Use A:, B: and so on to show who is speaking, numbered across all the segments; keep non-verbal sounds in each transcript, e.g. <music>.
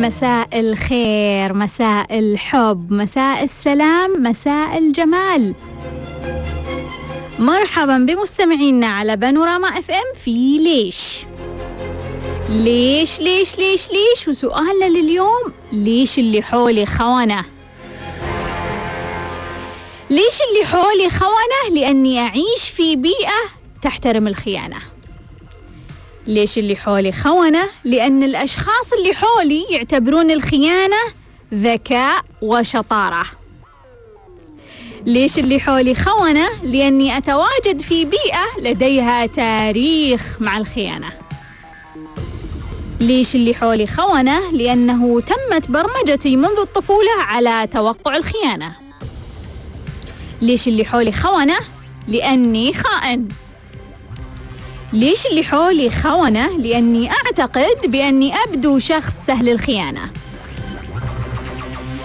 A: مساء الخير مساء الحب مساء السلام مساء الجمال. مرحبا بمستمعينا على بانوراما إف إم في ليش؟ ليش ليش ليش ليش؟ وسؤالنا لليوم ليش اللي حولي خونة؟ ليش اللي حولي خونة؟ لأني أعيش في بيئة تحترم الخيانة. ليش اللي حولي؟ خونة لأن الأشخاص اللي حولي يعتبرون الخيانة ذكاء وشطارة. ليش اللي حولي خونة؟ لأني أتواجد في بيئة لديها تاريخ مع الخيانة. ليش اللي حولي خونة؟ لأنه تمت برمجتي منذ الطفولة على توقع الخيانة. ليش اللي حولي خونة؟ لأني خائن. ليش اللي حولي خونة؟ لأني أعتقد بأني أبدو شخص سهل الخيانة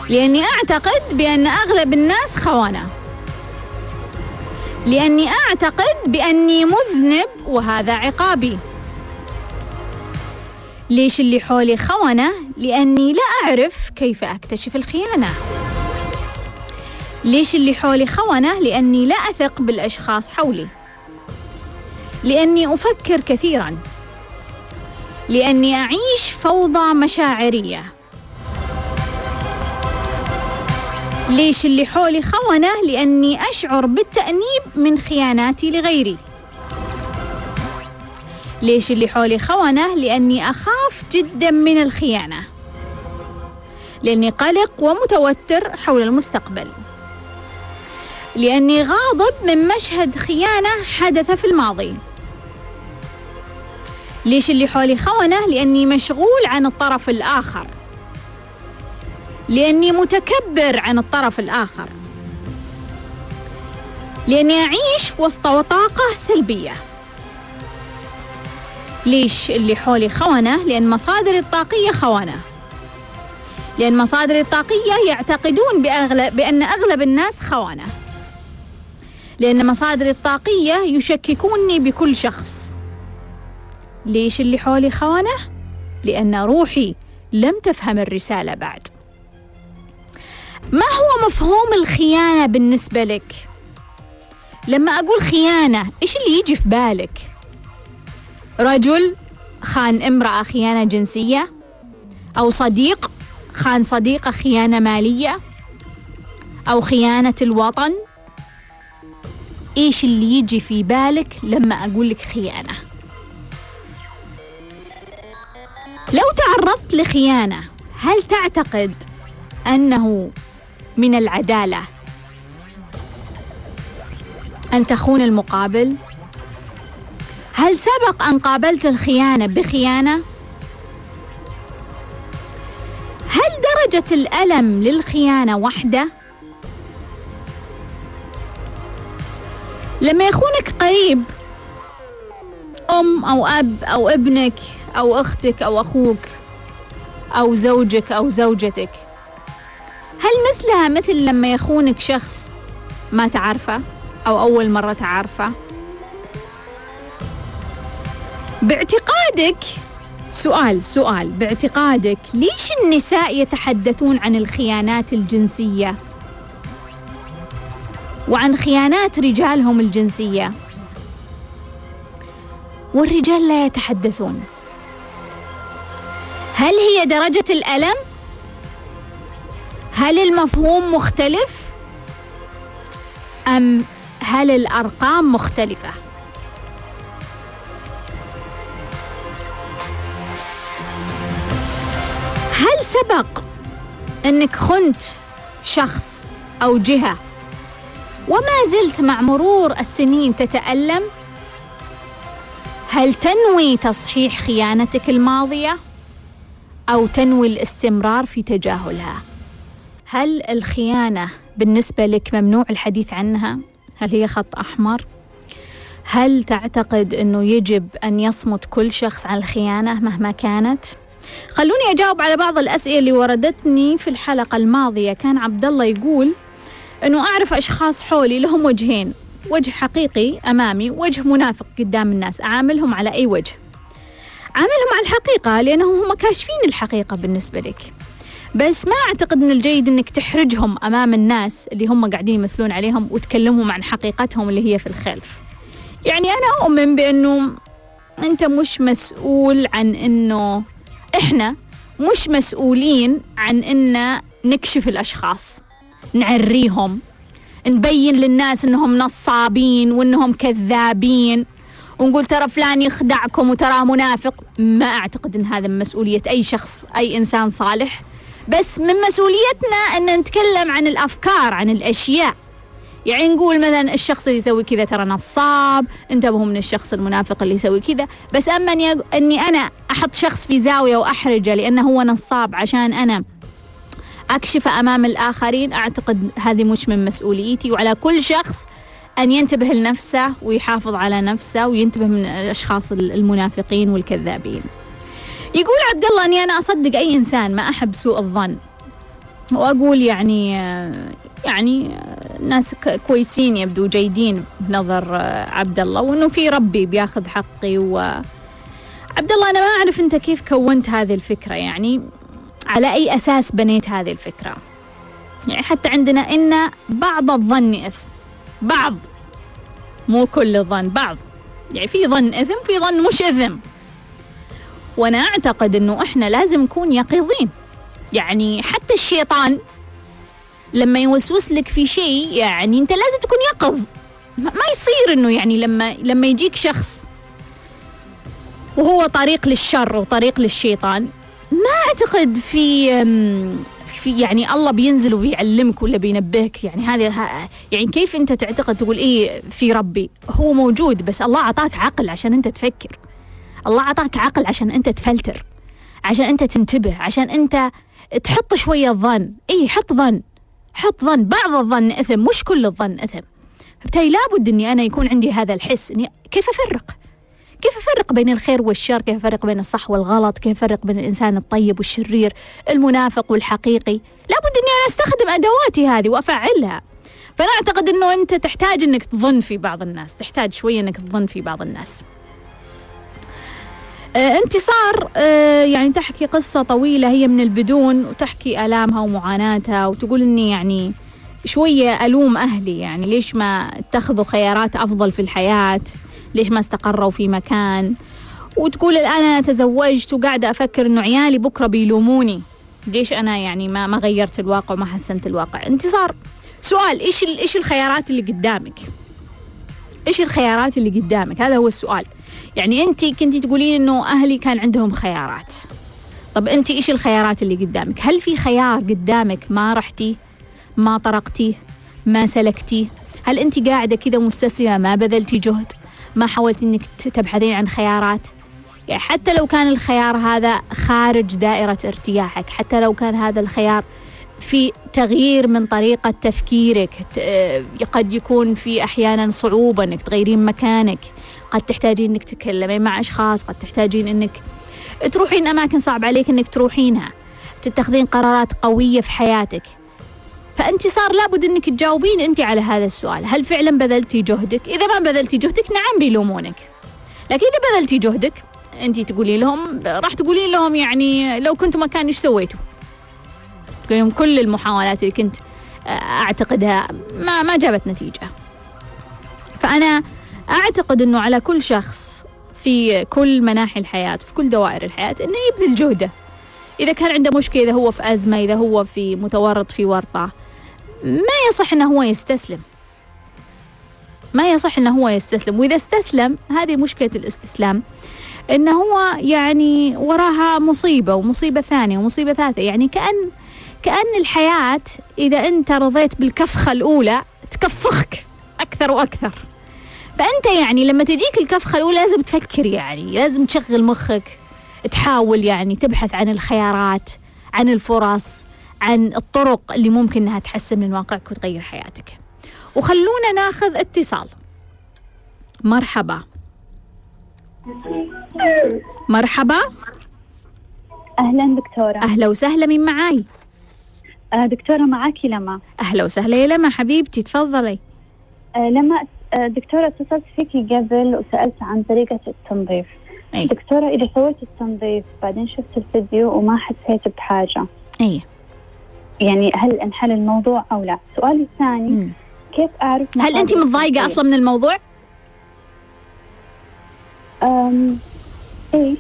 A: لأني أعتقد بأن أغلب الناس خونة لأني أعتقد بأني مذنب وهذا عقابي ليش اللي حولي خونة؟ لأني لا أعرف كيف أكتشف الخيانة ليش اللي حولي خونة؟ لأني لا أثق بالأشخاص حولي لأني أفكر كثيرا. لأني أعيش فوضى مشاعرية. ليش اللي حولي خونة؟ لأني أشعر بالتأنيب من خياناتي لغيري. ليش اللي حولي خونة؟ لأني أخاف جدا من الخيانة. لأني قلق ومتوتر حول المستقبل. لأني غاضب من مشهد خيانة حدث في الماضي. ليش اللي حولي خونة؟ لأني مشغول عن الطرف الآخر. لأني متكبر عن الطرف الآخر. لأني أعيش وسط طاقة سلبية. ليش اللي حولي خونة؟ لأن مصادري الطاقية خونة. لأن مصادري الطاقية يعتقدون بأغلب بأن أغلب الناس خونة. لأن مصادري الطاقية يشككوني بكل شخص. ليش اللي حولي خونة؟ لأن روحي لم تفهم الرسالة بعد ما هو مفهوم الخيانة بالنسبة لك؟ لما أقول خيانة إيش اللي يجي في بالك؟ رجل خان امرأة خيانة جنسية أو صديق خان صديقة خيانة مالية أو خيانة الوطن إيش اللي يجي في بالك لما أقول لك خيانة لو تعرضت لخيانة هل تعتقد أنه من العدالة أن تخون المقابل؟ هل سبق أن قابلت الخيانة بخيانة؟ هل درجة الألم للخيانة وحدة؟ لما يخونك قريب أم أو أب أو ابنك أو أختك أو أخوك أو زوجك أو زوجتك. هل مثلها مثل لما يخونك شخص ما تعرفه أو أول مرة تعرفه؟ باعتقادك سؤال سؤال باعتقادك ليش النساء يتحدثون عن الخيانات الجنسية؟ وعن خيانات رجالهم الجنسية؟ والرجال لا يتحدثون هل هي درجة الألم؟ هل المفهوم مختلف؟ أم هل الأرقام مختلفة؟ هل سبق أنك خنت شخص أو جهة وما زلت مع مرور السنين تتألم؟ هل تنوي تصحيح خيانتك الماضية؟ أو تنوي الاستمرار في تجاهلها؟ هل الخيانة بالنسبة لك ممنوع الحديث عنها؟ هل هي خط أحمر؟ هل تعتقد أنه يجب أن يصمت كل شخص عن الخيانة مهما كانت؟ خلوني أجاوب على بعض الأسئلة اللي وردتني في الحلقة الماضية كان عبد الله يقول أنه أعرف أشخاص حولي لهم وجهين وجه حقيقي أمامي وجه منافق قدام الناس أعاملهم على أي وجه؟ عاملهم على الحقيقة لأنهم هم كاشفين الحقيقة بالنسبة لك. بس ما أعتقد أن الجيد أنك تحرجهم أمام الناس اللي هم قاعدين يمثلون عليهم وتكلمهم عن حقيقتهم اللي هي في الخلف. يعني أنا أؤمن بأنه أنت مش مسؤول عن أنه إحنا مش مسؤولين عن أن نكشف الأشخاص نعريهم. نبين للناس أنهم نصابين وأنهم كذابين. ونقول ترى فلان يخدعكم وترى منافق. ما أعتقد أن هذا من مسؤولية أي شخص أي إنسان صالح. بس من مسؤوليتنا أن نتكلم عن الأفكار عن الأشياء. يعني نقول مثلا الشخص اللي يسوي كذا ترى نصاب انتبهوا من الشخص المنافق اللي يسوي كذا. بس أما إني, أنا أحط شخص في زاوية وأحرجه لأنه هو نصاب عشان أنا أكشف أمام الآخرين. أعتقد هذه مش من مسؤوليتي. وعلى كل شخص أن ينتبه لنفسه ويحافظ على نفسه وينتبه من الأشخاص المنافقين والكذابين. يقول عبد الله أني أنا أصدق أي إنسان ما أحب سوء الظن. وأقول يعني يعني ناس كويسين يبدو جيدين بنظر عبد الله وإنه في ربي بياخذ حقي و عبد الله أنا ما أعرف أنت كيف كونت هذه الفكرة. يعني على أي أساس بنيت هذه الفكرة؟ يعني حتى عندنا إن بعض الظن إثم. بعض. مو كل الظن بعض. يعني في ظن إثم في ظن مش إثم. وأنا أعتقد إنه إحنا لازم نكون يقظين. يعني حتى الشيطان لما يوسوس لك في شيء يعني أنت لازم تكون يقظ. ما يصير إنه يعني لما لما يجيك شخص وهو طريق للشر وطريق للشيطان ما أعتقد في في يعني الله بينزل وبيعلمك ولا بينبهك. يعني هذه يعني كيف أنت تعتقد تقول إيه في ربي؟ هو موجود بس الله أعطاك عقل عشان أنت تفكر. الله أعطاك عقل عشان أنت تفلتر عشان أنت تنتبه عشان أنت تحط شوية ظن. اي حط ظن. حط ظن. بعض الظن إثم مش كل الظن إثم. فبالتالي لابد إني أنا يكون عندي هذا الحس إني كيف أفرق؟ كيف افرق بين الخير والشر؟ كيف افرق بين الصح والغلط؟ كيف افرق بين الإنسان الطيب والشرير المنافق والحقيقي؟ لابد أني أنا أستخدم أدواتي هذه وأفعلها. فأنا أعتقد إنه أنت تحتاج إنك تظن في بعض الناس تحتاج شوية إنك تظن في بعض الناس. آه انتصار آه يعني تحكي قصة طويلة هي من البدون وتحكي آلامها ومعاناتها وتقول إني يعني شوية ألوم أهلي يعني ليش ما اتخذوا خيارات أفضل في الحياة؟ ليش ما استقروا في مكان؟ وتقول الآن أنا تزوجت وقاعدة أفكر إنه عيالي بكرة بيلوموني. ليش أنا يعني ما ما غيرت الواقع وما حسنت الواقع؟ انتصار سؤال إيش إيش الخيارات اللي قدامك؟ إيش الخيارات اللي قدامك؟ هذا هو السؤال. يعني أنت كنتي تقولين إنه أهلي كان عندهم خيارات. طب أنت إيش الخيارات اللي قدامك؟ هل في خيار قدامك ما رحتي؟ ما طرقتي؟ ما سلكتي؟ هل أنت قاعدة كذا مستسلمة؟ ما بذلتي جهد؟ ما حاولتي إنك تبحثين عن خيارات؟ يعني حتى لو كان الخيار هذا خارج دائرة ارتياحك حتى لو كان هذا الخيار في تغيير من طريقة تفكيرك قد يكون في أحيانا صعوبة أنك تغيرين مكانك. قد تحتاجين إنك تتكلمين مع أشخاص قد تحتاجين إنك تروحين أماكن صعب عليك إنك تروحينها. تتخذين قرارات قوية في حياتك. فأنت صار لابد إنك تجاوبين أنت على هذا السؤال. هل فعلا بذلتي جهدك؟ إذا ما بذلتي جهدك نعم بيلومونك. لكن إذا بذلتي جهدك أنت تقولي لهم راح تقولين لهم يعني لو كنتوا مكان إيش سويتوا؟ تقولين كل المحاولات اللي كنت أعتقدها ما ما جابت نتيجة. فأنا أعتقد أنه على كل شخص في كل مناحي الحياة في كل دوائر الحياة أنه يبذل جهده. إذا كان عنده مشكلة إذا هو في أزمة إذا هو في متورط في ورطة ما يصح أنه هو يستسلم. ما يصح أنه هو يستسلم. وإذا استسلم هذه مشكلة الاستسلام أنه هو يعني وراها مصيبة ومصيبة ثانية ومصيبة ثالثة. يعني كأن كأن الحياة إذا أنت رضيت بالكفخة الأولى تكفخك أكثر وأكثر. فأنت يعني لما تجيك الكفخة الأولى لازم تفكر يعني لازم تشغل مخك تحاول يعني تبحث عن الخيارات عن الفرص. عن الطرق اللي ممكن إنها تحسن من واقعك وتغير حياتك. وخلونا ناخذ اتصال. مرحبا. مرحبا.
B: أهلا دكتورة.
A: أهلا وسهلا من معاي؟
B: آه دكتورة معاكي لما؟
A: أهلا وسهلا يا لما حبيبتي تفضلي.
B: آه لما آه، دكتورة اتصلت فيكي قبل وسألت عن طريقة التنظيف.
A: اي
B: دكتورة إذا سويت التنظيف بعدين شفت الفيديو وما حسيت بحاجة.
A: اي
B: يعني هل انحل الموضوع أو لا؟ سؤالي الثاني. كيف أعرف
A: هل أنت
B: متضايقة؟
A: أصلا من الموضوع؟
B: أم... إيه.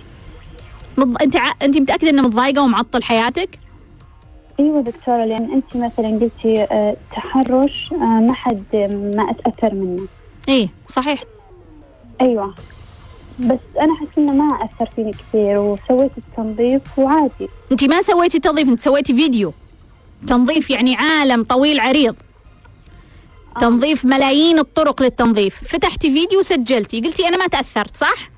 A: مض... أنت ع... أنت متأكدة إنه متضايقة ومعطل حياتك؟
B: أيوه دكتورة لأن أنت مثلا قلتي آه، تحرش آه، ما حد ما أتأثر منه.
A: اي صحيح.
B: أيوه. بس أنا أحس إنه ما أثر فيني كثير وسويت التنظيف وعادي.
A: أنت ما سويتي تنظيف أنت سويتي فيديو. تنظيف يعني عالم طويل عريض. تنظيف ملايين الطرق للتنظيف. فتحتي فيديو وسجلتي. قلتي أنا ما تأثرت صح؟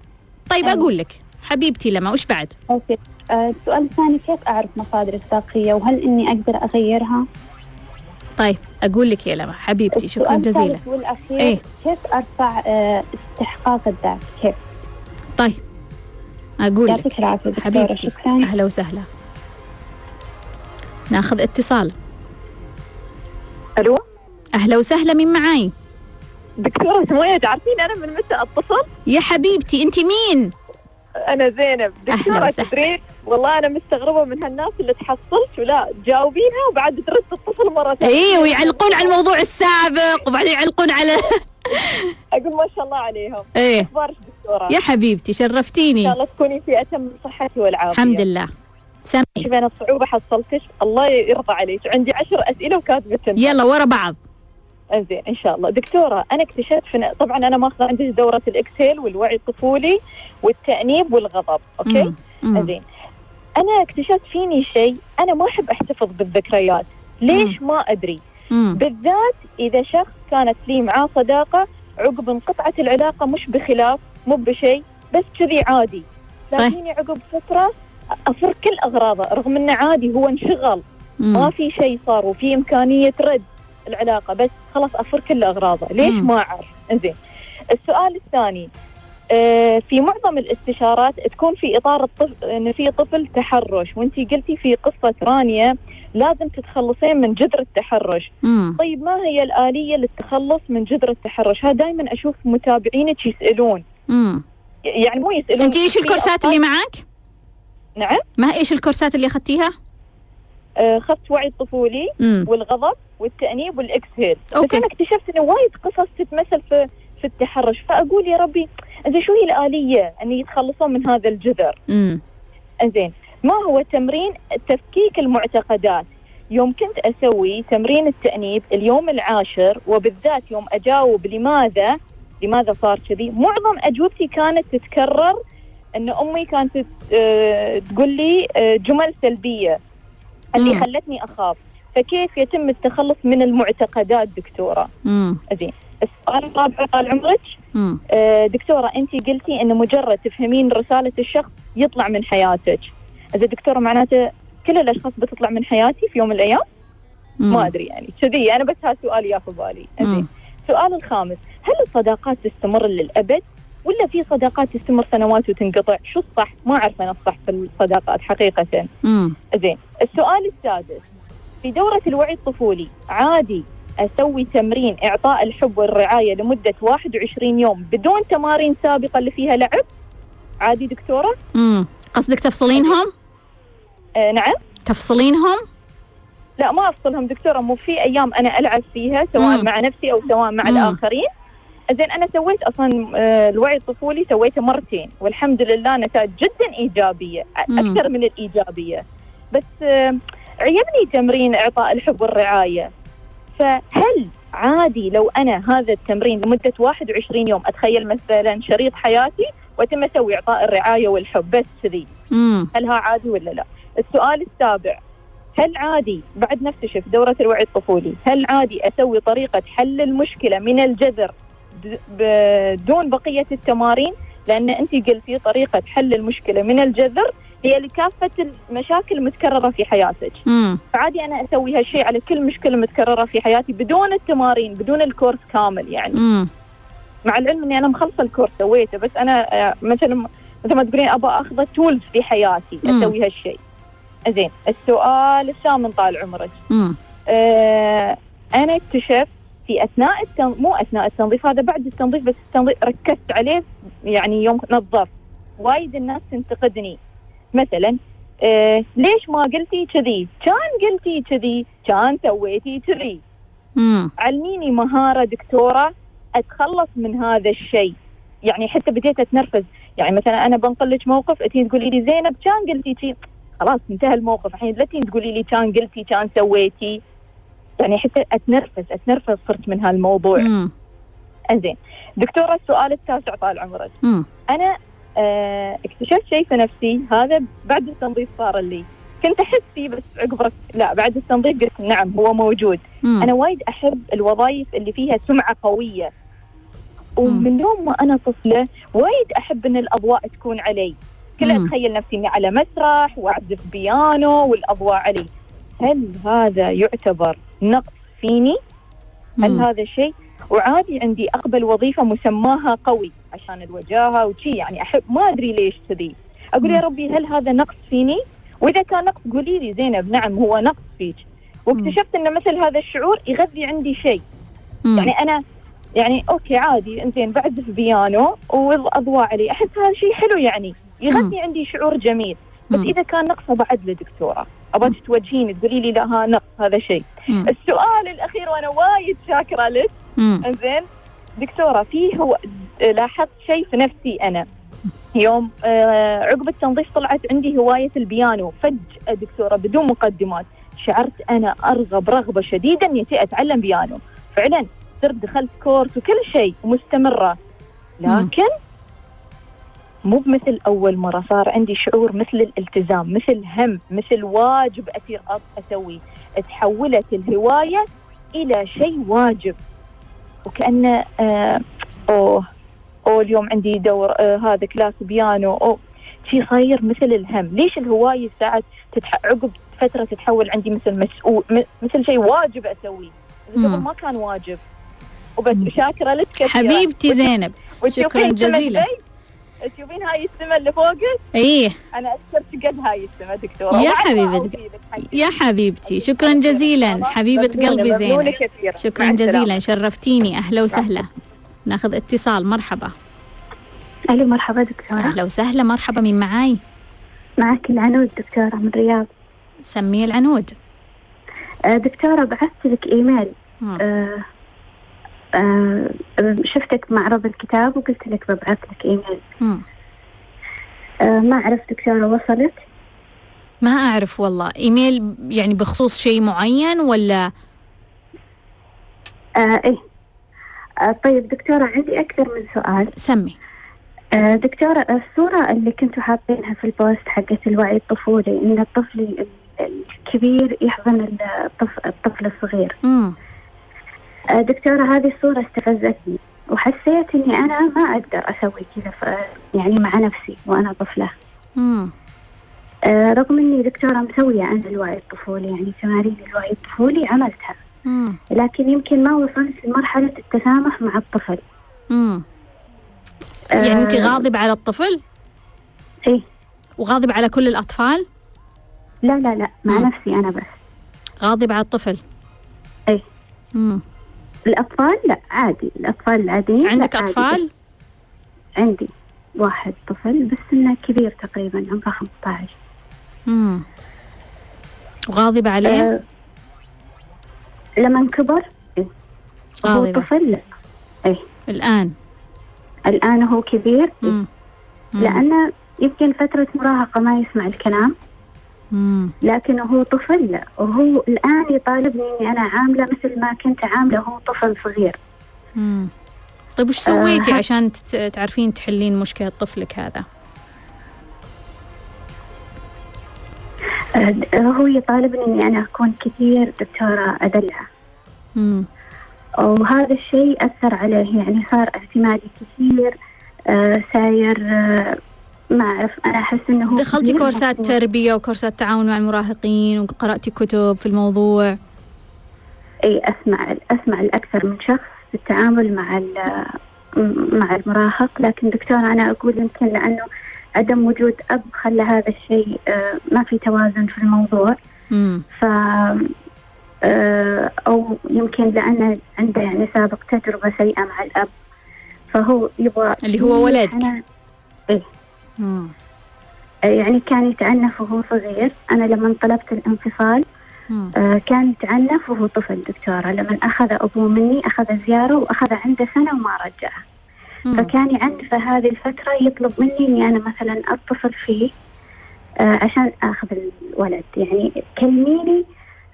A: طيب
B: أيوة.
A: أقول لك. حبيبتي لما وش بعد؟
B: أوكي. آه، السؤال الثاني كيف أعرف مصادر الطاقية؟ وهل إني أقدر أغيرها؟
A: طيب أقول لك يا لما. حبيبتي شكرا جزيلا.
B: والأخير
A: إيه.
B: كيف أرفع آه، استحقاق الذات؟ كيف؟
A: طيب. أقول لك. حبيبتي
B: شكرا.
A: أهلا وسهلا. ناخذ اتصال.
C: ألو؟
A: أهلا وسهلا من معاي؟
C: دكتورة سمية تعرفين أنا من متى أتصل؟
A: يا حبيبتي أنت مين؟
C: أنا زينب. دكتورة. تدرين والله أنا مستغربة من هالناس اللي تحصلت ولا تجاوبينها وبعد ترد تتصل مرة ثانية.
A: إيه ويعلقون على الموضوع السابق وبعدين يعلقون على <laughs>
C: أقول ما شاء الله عليهم.
A: إيه.
C: أخبارك دكتورة؟
A: يا حبيبتي
C: إن شاء
A: شرفتيني
C: الله تكوني في أتم صحتي والعافية.
A: الحمد لله. سامي
C: شوفي أنا الصعوبة حصلتش الله يرضى عليك. عندي عشر أسئلة وكاتبتن
A: يلا ورا بعض.
C: أنزين إن شاء الله. دكتورة أنا اكتشفت في طبعا أنا ماخذه عندي دورة الإكسل والوعي الطفولي والتأنيب والغضب okay؟
A: مم. مم.
C: زين أنا اكتشفت فيني شيء أنا ما أحب أحتفظ بالذكريات. ليش ما أدري؟
A: مم.
C: بالذات إذا شخص كانت لي معاه صداقة عقب انقطعت العلاقة مش بخلاف مو بشيء بس كذي عادي. تلاقيني عقب فترة افر كل أغراضه رغم إنه عادي هو انشغل ما. في شيء صار وفي إمكانية رد العلاقة بس خلاص افر كل أغراضه ليش
A: مم.
C: ما أعرف إنزين السؤال الثاني آه، في معظم الاستشارات تكون في إطار الطفل إن في طفل تحرش وإنتي قلتي في قصة رانيا لازم تتخلصين من جذر التحرش
A: مم.
C: طيب ما هي الآلية للتخلص من جذر التحرش هذا دائما أشوف متابعينك يسألون
A: مم.
C: يعني مو يسألون
A: انت
C: إيش
A: الكورسات اللي معك؟
C: نعم
A: ما إيش الكورسات اللي أخذتيها؟
C: آه، أخذت وعي طفولي
A: مم.
C: والغضب والتأنيب والإكسهيل بس. أنا اكتشفت إنه وايد قصص تتمثل في في التحرش فأقول يا ربي إنزين شو هي الآلية أن يتخلصون من هذا الجذر. إنزين ما هو تمرين تفكيك المعتقدات يوم كنت أسوي تمرين التأنيب اليوم العاشر وبالذات يوم أجاوب لماذا لماذا صار كذي معظم أجوبتي كانت تتكرر أن أمي كانت آه، تقول لي آه، جمل سلبية اللي
A: مم.
C: خلتني أخاف فكيف يتم التخلص من المعتقدات دكتورة
A: مم.
C: زين السؤال الرابع طال عمرك. آه، دكتورة أنت قلتي أنه مجرد تفهمين رسالة الشخص يطلع من حياتك إذا دكتورة معناته كل الأشخاص بتطلع من حياتي في يوم من الأيام
A: مم.
C: ما أدري يعني كذي أنا بس هذا سؤال يا في بالي. زين السؤال الخامس هل الصداقات تستمر للأبد ولا في صداقات تستمر سنوات وتنقطع شو الصح ما أعرف أنا الصح في الصداقات حقيقة
A: مم.
C: زين السؤال السادس في دورة الوعي الطفولي عادي أسوي تمرين إعطاء الحب والرعاية لمدة 21 يوم بدون تمارين سابقة اللي فيها لعب عادي دكتورة
A: مم. قصدك تفصلينهم؟
C: آه نعم
A: تفصلينهم؟
C: لا ما أفصلهم دكتورة مو في أيام أنا ألعب فيها سواء
A: مم.
C: مع نفسي أو سواء مع
A: مم.
C: الآخرين زين أنا سويت أصلا آه، الوعي الطفولي سويته مرتين والحمد لله نتائج جدا إيجابية
A: مم.
C: أكثر من الإيجابية بس آه، عجبني تمرين إعطاء الحب والرعاية فهل عادي لو أنا هذا التمرين لمدة 21 يوم أتخيل مثلا شريط حياتي وأتم أسوي إعطاء الرعاية والحب بس كذي. هل ها عادي ولا لا؟ السؤال السابع هل عادي بعد نكتشف دورة الوعي الطفولي هل عادي أسوي طريقة حل المشكلة من الجذر د- بدون بقية التمارين لأن أنت قلتي طريقة حل المشكلة من الجذر هي لكافة المشاكل المتكررة في حياتك
A: مم.
C: فعادي أنا أسوي هالشيء على كل مشكلة متكررة في حياتي بدون التمارين بدون الكورس كامل يعني
A: مم.
C: مع العلم إني أنا مخلصة الكورس سويته بس أنا آه، مثلا مثل ما تقولين أبغى أخذ تولز في حياتي
A: مم.
C: أسوي هالشيء. زين السؤال الثامن طال عمرك.
A: مم.
C: آه أنا اكتشفت في أثناء التن... مو أثناء التنظيف هذا بعد التنظيف بس التنظيف ركزت عليه يعني يوم نظفت. وايد الناس تنتقدني. مثلا آه ليش ما قلتي كذي؟ كان قلتي كذي كان سويتي كذي. علميني مهارة دكتورة أتخلص من هذا الشيء. يعني حتى بديت أتنرفز. يعني مثلا أنا بنقل لك موقف أنتي تقولي لي زينب كان قلتي شي خلاص انتهى الموقف. الحين لا تقولي لي كان قلتي كان سويتي. يعني حتى أتنرفز أتنرفز صرت من هالموضوع. انزين دكتورة السؤال التاسع طال عمرك. أنا آه اكتشفت شيء في نفسي. هذا بعد التنظيف صار لي. كنت أحس فيه بس عقب لا بعد التنظيف قلت نعم هو موجود.
A: مم.
C: أنا وايد أحب الوظائف اللي فيها سمعة قوية. ومن يوم ما أنا طفلة وايد أحب إن الأضواء تكون علي. كل. اتخيل نفسي إني على مسرح وأعزف بيانو والأضواء علي. هل هذا يعتبر نقص فيني هل
A: مم.
C: هذا شيء وعادي عندي أقبل وظيفة مسماها قوي عشان الوجاهة وشي يعني أحب ما أدري ليش كذي. أقول يا. ربي هل هذا نقص فيني؟ وإذا كان نقص قولي لي زينب نعم هو نقص فيك. واكتشفت إن مثل هذا الشعور يغذي عندي شيء. يعني أنا يعني okay عادي إنزين بعزف بيانو والأضواء علي أحس هذا شيء حلو يعني. يغذي عندي شعور جميل. بس. إذا كان نقص بعد لدكتورة. أبغاك توجهيني تقولي لي لا ها نقص هذا شيء. السؤال الأخير وأنا وايد شاكرة لك. إنزين دكتورة فيه هو لاحظت شيء في نفسي أنا. يوم آه عقب التنظيف طلعت عندي هواية البيانو. فجأة دكتورة بدون مقدمات شعرت أنا أرغب رغبة شديدة إني أتعلم بيانو. فعلا صرت دخلت course وكل شيء ومستمرة. لكن مو بمثل أول مرة صار عندي شعور مثل الالتزام مثل هم مثل واجب اصير أ- اسويه تحولت الهواية إلى شيء واجب. وكانه آه أوه أوه اليوم عندي دور آه هذا class بيانو أوه شيء صاير مثل الهم. ليش الهواية ساعات تتح... عقب فترة تتحول عندي مثل مسؤول م... مثل شيء واجب اسويه قبل. ما كان واجب. وبس. شاكره لك
A: حبيبتي زينب. شكراً جزيلاً.
C: تشوفين هاي السماء اللي فوقك؟
A: إيه.
C: أنا أكثر قد هاي السماء دكتوره
A: يا
C: حقي.
A: يا حبيبتي شكرا جزيلا. حبيبة
C: ممنونة-
A: قلبي زينب.
C: كثير.
A: شكرا. جزيلا. شرفتيني. أهلا وسهلا. ناخذ اتصال. مرحبا.
B: ألو مرحبا دكتورة.
A: أهلا وسهلا. مرحبا. مين معاي؟
B: معك العنود دكتورة من الرياض.
A: سمي العنود.
B: آه، دكتورة بعثت لك
A: إيميل.
B: آه، آه، شفتك معرض الكتاب وقلت لك ببعث لك
A: إيميل.
B: آه، ما أعرف دكتورة وصلت؟
A: ما أعرف والله. إيميل يعني بخصوص شيء معين ولا؟
B: آه إيه. آه طيب دكتورة عندي أكثر من سؤال.
A: سمي.
B: آه دكتورة الصورة اللي كنتوا حاطينها في البوست حقت الوعي الطفولي إن الطفل ال- الكبير يحضن الطفل, الطفل الصغير.
A: مم.
B: آه دكتورة هذه الصورة استفزتني وحسيت إني أنا ما أقدر أسوي كذا ف- يعني مع نفسي وأنا طفلة
A: مم.
B: آه رغم إني دكتورة مسوية أنا الوعي الطفولي يعني تمارين الوعي الطفولي عملتها
A: مم.
B: لكن يمكن ما وصلت لمرحلة التسامح مع الطفل
A: مم. يعني أنت
B: آه،
A: غاضب على الطفل
B: إيه
A: وغاضب على كل الأطفال
B: لا لا لا مع
A: مم.
B: نفسي أنا بس
A: غاضب على الطفل
B: إيه.
A: مم.
B: الأطفال؟ لا عادي. الأطفال العاديين؟
A: عندك
B: عادي.
A: أطفال؟
B: عندي واحد طفل بس إنه كبير تقريبا عمره 15
A: مم. وغاضب عليه؟
B: أه لما كبر؟ إيه. هو طفل؟ لا.
A: الآن؟
B: الآن هو كبير؟ إيه. لأنه يمكن فترة مراهقة ما يسمع الكلام. لكن هو طفل وهو الآن يطالبني إني أنا عاملة مثل ما كنت عاملة وهو طفل صغير
A: مم. طيب وش سويتي
B: آه،
A: عشان تعرفين تحلين مشكلة طفلك هذا؟
B: أه هو يطالبني إني أنا أكون كثير دكتورة أدلعه
A: مم.
B: وهذا الشيء أثر عليه يعني صار اعتمادي كثير آه ساير آه ما أعرف. أنا أحس هو
A: دخلتي كورسات تربية وكورسات تعاون مع المراهقين وقرأتي كتب في الموضوع؟
B: أي أسمع أسمع الأكثر من شخص في التعامل مع ال- مع المراهق. لكن دكتورة أنا أقول يمكن لأنه عدم وجود أب خلى هذا الشيء آه ما في توازن في الموضوع.
A: مم.
B: ف آه، أو يمكن لأنه عنده يعني سابق تجربة سيئة مع الأب فهو يبغى
A: اللي هو ولدك.
B: إيه
A: مم.
B: آه، يعني كان يتعنف وهو صغير أنا لما طلبت الانفصال. آه، كان يتعنف وهو طفل دكتورة لما أخذ أبوه مني أخذ زيارة وأخذ عنده سنة وما رجعه. فكان يعنفه هذه الفترة يطلب مني إني أنا مثلا أتصل فيه آه، عشان أخذ الولد يعني كلميني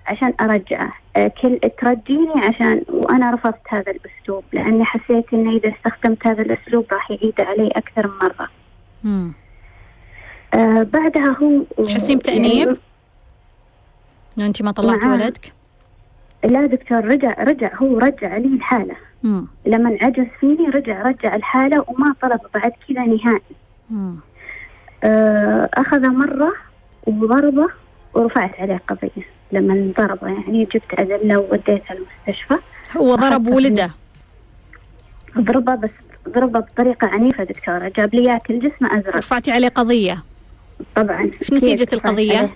B: عشان أرجعه آه، كل ترجيني عشان وأنا رفضت هذا الأسلوب لأني حسيت إنه إذا استخدمت هذا الأسلوب راح يعيد علي أكثر من مرة
A: مم.
B: آه، بعدها هو
A: تحسين بتأنيب؟
B: يعني
A: إنه أنت ما طلعتي
B: معاه.
A: ولدك؟
B: لا دكتور رجع رجع هو رجع لي الحالة
A: مم.
B: لما عجز فيني رجع رجع الحالة وما طلب بعد كذا نهائي
A: مم.
B: آه، أخذ مرة وضربه ورفعت عليه قضية لما ضربه يعني جبت أدلة ووديته المستشفى
A: هو ضرب ولده
B: ضربه بس ضربه بطريقة عنيفة دكتورة جاب لي ياكل جسمه أزرق
A: رفعتي عليه قضية
B: طبعا رفعت
A: القضية؟
B: عليه.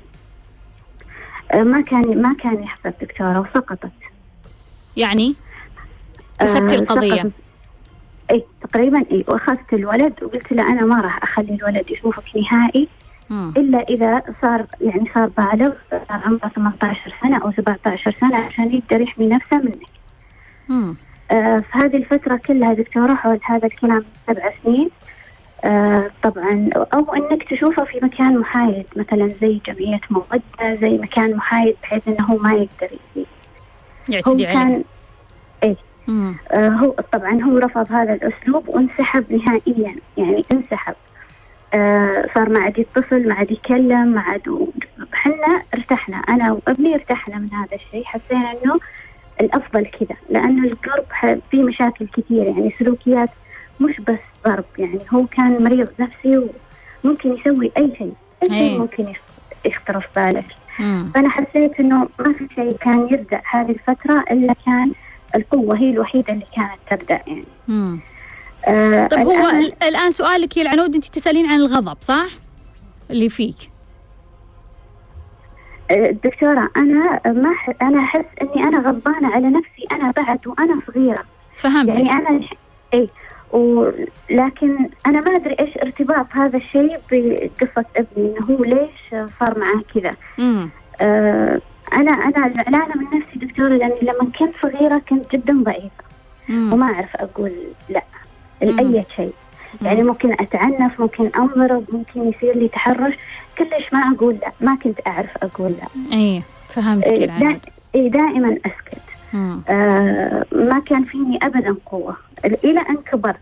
B: آه، ما كان ما كان يحفظ دكتورة وسقطت
A: يعني كسبتي
B: آه،
A: القضية
B: سقطت. إي تقريبا إي وأخذت الولد وقلت له أنا ما راح أخلي الولد يشوفك نهائي
A: مم.
B: إلا إذا صار يعني صار بالغ صار عمره 18 سنة أو 17 سنة عشان يقدر يحمي نفسه منك.
A: مم.
B: آه في هذه الفترة كلها دكتورة حول هذا الكلام سبع سنين. آه طبعا أو إنك تشوفه في مكان محايد مثلا زي جمعية مودة زي مكان محايد بحيث إنه هو ما يقدر. هو
A: يعتدي عليه.
B: كان
A: مم.
B: آه هو طبعا هو رفض هذا الأسلوب وانسحب نهائيا يعني انسحب. آه صار ما عاد يتصل ما عاد يكلم ما عاد إحنا ارتحنا أنا وأبني ارتحنا من هذا الشيء. حسينا إنه الأفضل كذا لأنه القرب فيه مشاكل كثير يعني سلوكيات مش بس ضرب يعني هو كان مريض نفسي وممكن يسوي أي شيء أي
A: أي.
B: شيء ممكن يخ- يخطر في باله
A: مم.
B: فأنا حسيت إنه ما في شيء كان يبدأ هذه الفترة إلا كان القوة هي الوحيدة اللي كانت تبدأ يعني.
A: مم.
B: آه
A: طيب هو
B: الآن-
A: ال- الآن سؤالك يا العنود أنت تسألين عن الغضب صح؟ اللي فيك
B: دكتورة أنا ما ح... أنا أحس إني أنا غضبانة على نفسي أنا بعد وأنا صغيرة
A: فهمتك
B: يعني أنا إي و... لكن أنا ما أدري إيش ارتباط هذا الشيء بقصة ابني إنه هو ليش صار معاه كذا. آه أنا أنا زعلانة من نفسي دكتورة لأني لما كنت صغيرة كنت جدا ضعيفة.
A: مم.
B: وما أعرف أقول لا. لأي شيء يعني ممكن أتعنف ممكن أنضرب ممكن يصير لي تحرش. كلش ما أقول لا ما كنت أعرف أقول لا.
A: اي فهمتك
B: دا
A: العنود
B: إيه، دائما أسكت.
A: مم.
B: آه ما كان فيني أبدا قوة. إلى أن كبرت.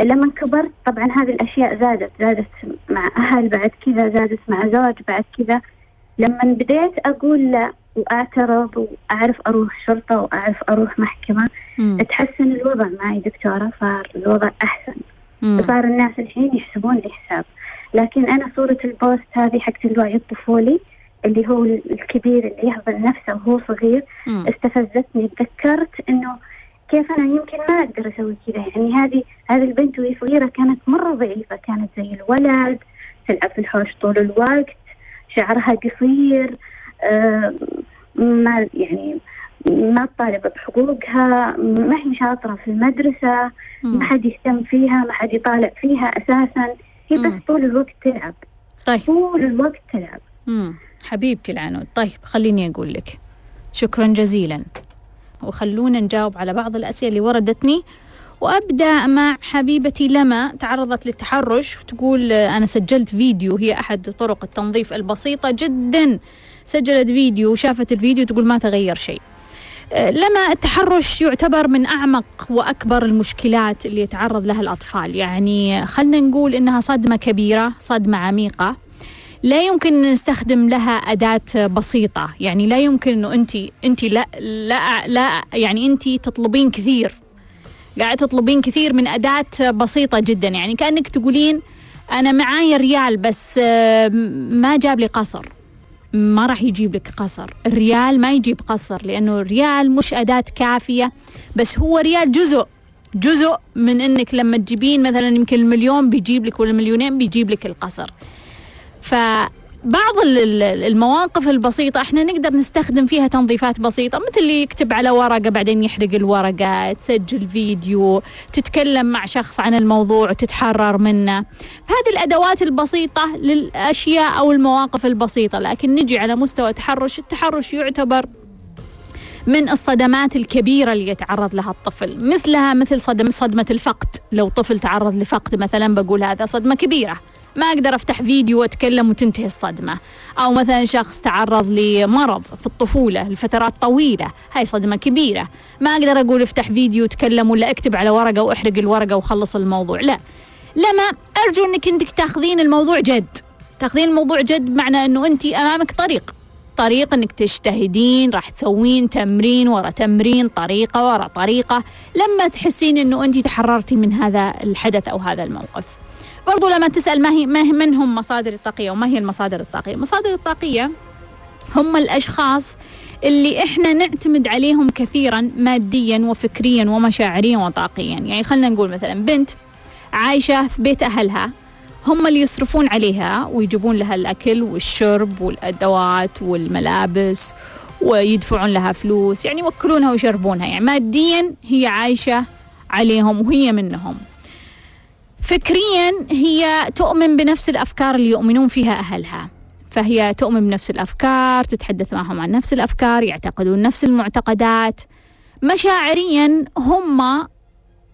B: لما كبرت طبعا هذه الأشياء زادت زادت مع أهل بعد كذا زادت مع زوج بعد كذا. لما بديت أقول لا وأعترض وأعرف أروح شرطة وأعرف أروح محكمة
A: مم.
B: تحسن الوضع معي دكتورة صار الوضع أحسن.
A: مم.
B: صار الناس الحين يحسبون لي حساب لكن أنا صورة البوست هذه حقت الوعي الطفولي اللي هو الكبير اللي يهضم نفسه وهو صغير
A: مم.
B: استفزتني. تذكرت إنه كيف أنا يمكن ما أقدر أسوي كذا. يعني هذه هذه البنت وهي صغيرة كانت مرة ضعيفة كانت زي الولد تلعب في الحوش طول الوقت شعرها قصير آه ما يعني ما تطالب بحقوقها ما هي شاطرة في المدرسة ما
A: مم.
B: حد يهتم فيها ما حد يطالع فيها أساسا. هي
A: مم.
B: بس طول الوقت تلعب
A: طيب.
B: طول الوقت تلعب.
A: مم. حبيبتي العنود طيب خليني أقول لك شكرا جزيلا. وخلونا نجاوب على بعض الأسئلة اللي وردتني. وأبدأ مع حبيبتي لما تعرضت للتحرش وتقول أنا سجلت فيديو هي أحد طرق التنظيف البسيطة جدا. سجلت فيديو وشافت الفيديو تقول ما تغير شيء. لما التحرش يعتبر من أعمق وأكبر المشكلات اللي يتعرض لها الأطفال. يعني خلنا نقول إنها صدمة كبيرة صدمة عميقة. لا يمكن أن نستخدم لها أداة بسيطة. يعني لا يمكن أنه أنت أنت لا لا لا يعني أنت تطلبين كثير. قاعد تطلبين كثير من أداة بسيطة جدا. يعني كأنك تقولين أنا معاي ريال بس آه، ما جاب لي قصر. ما راح يجيب لك قصر. الريال ما يجيب قصر لأنه الريال مش أداة كافية بس هو ريال جزء جزء من إنك لما تجيبين مثلا يمكن المليون بيجيب لك ولا مليونين بيجيب لك القصر. بعض المواقف البسيطة إحنا نقدر نستخدم فيها تنظيفات بسيطة مثل اللي يكتب على ورقة بعدين يحرق الورقة تسجل فيديو تتكلم مع شخص عن الموضوع وتتحرر منه. هذه الأدوات البسيطة للأشياء أو المواقف البسيطة لكن نجي على مستوى التحرش التحرش يعتبر من الصدمات الكبيرة اللي يتعرض لها الطفل مثلها مثل صدم صدمة الفقد. لو طفل تعرض لفقد مثلا بقول هذا صدمة كبيرة. ما أقدر أفتح فيديو وأتكلم وتنتهي الصدمة. أو مثلا شخص تعرض لمرض في الطفولة لفترات طويلة هاي صدمة كبيرة. ما أقدر أقول افتح فيديو وتكلم ولا أكتب على ورقة وأحرق الورقة وخلص الموضوع لا. لما أرجو أنك أنت تاخذين الموضوع جد. تاخذين الموضوع جد معنى أنه أنت أمامك طريق. طريق إنك تجتهدين راح تسوين تمرين ورا تمرين طريقة ورا طريقة لما تحسين إنه انت تحررتي من هذا الحدث أو هذا الموقف. برضو لما تسأل ما هي من هم مصادر الطاقية وما هي المصادر الطاقية؟ المصادر الطاقية هم الأشخاص اللي إحنا نعتمد عليهم كثيرا ماديا وفكريا ومشاعريا وطاقيا، يعني خلينا نقول مثلا بنت عايشة في بيت أهلها هم اللي يصرفون عليها ويجيبون لها الأكل والشرب والأدوات والملابس ويدفعون لها فلوس يعني يوكلونها ويشربونها. يعني ماديا هي عايشة عليهم وهي منهم. فكريا هي تؤمن بنفس الأفكار اللي يؤمنون فيها أهلها. فهي تؤمن بنفس الأفكار تتحدث معهم عن نفس الأفكار يعتقدون نفس المعتقدات. مشاعريا هم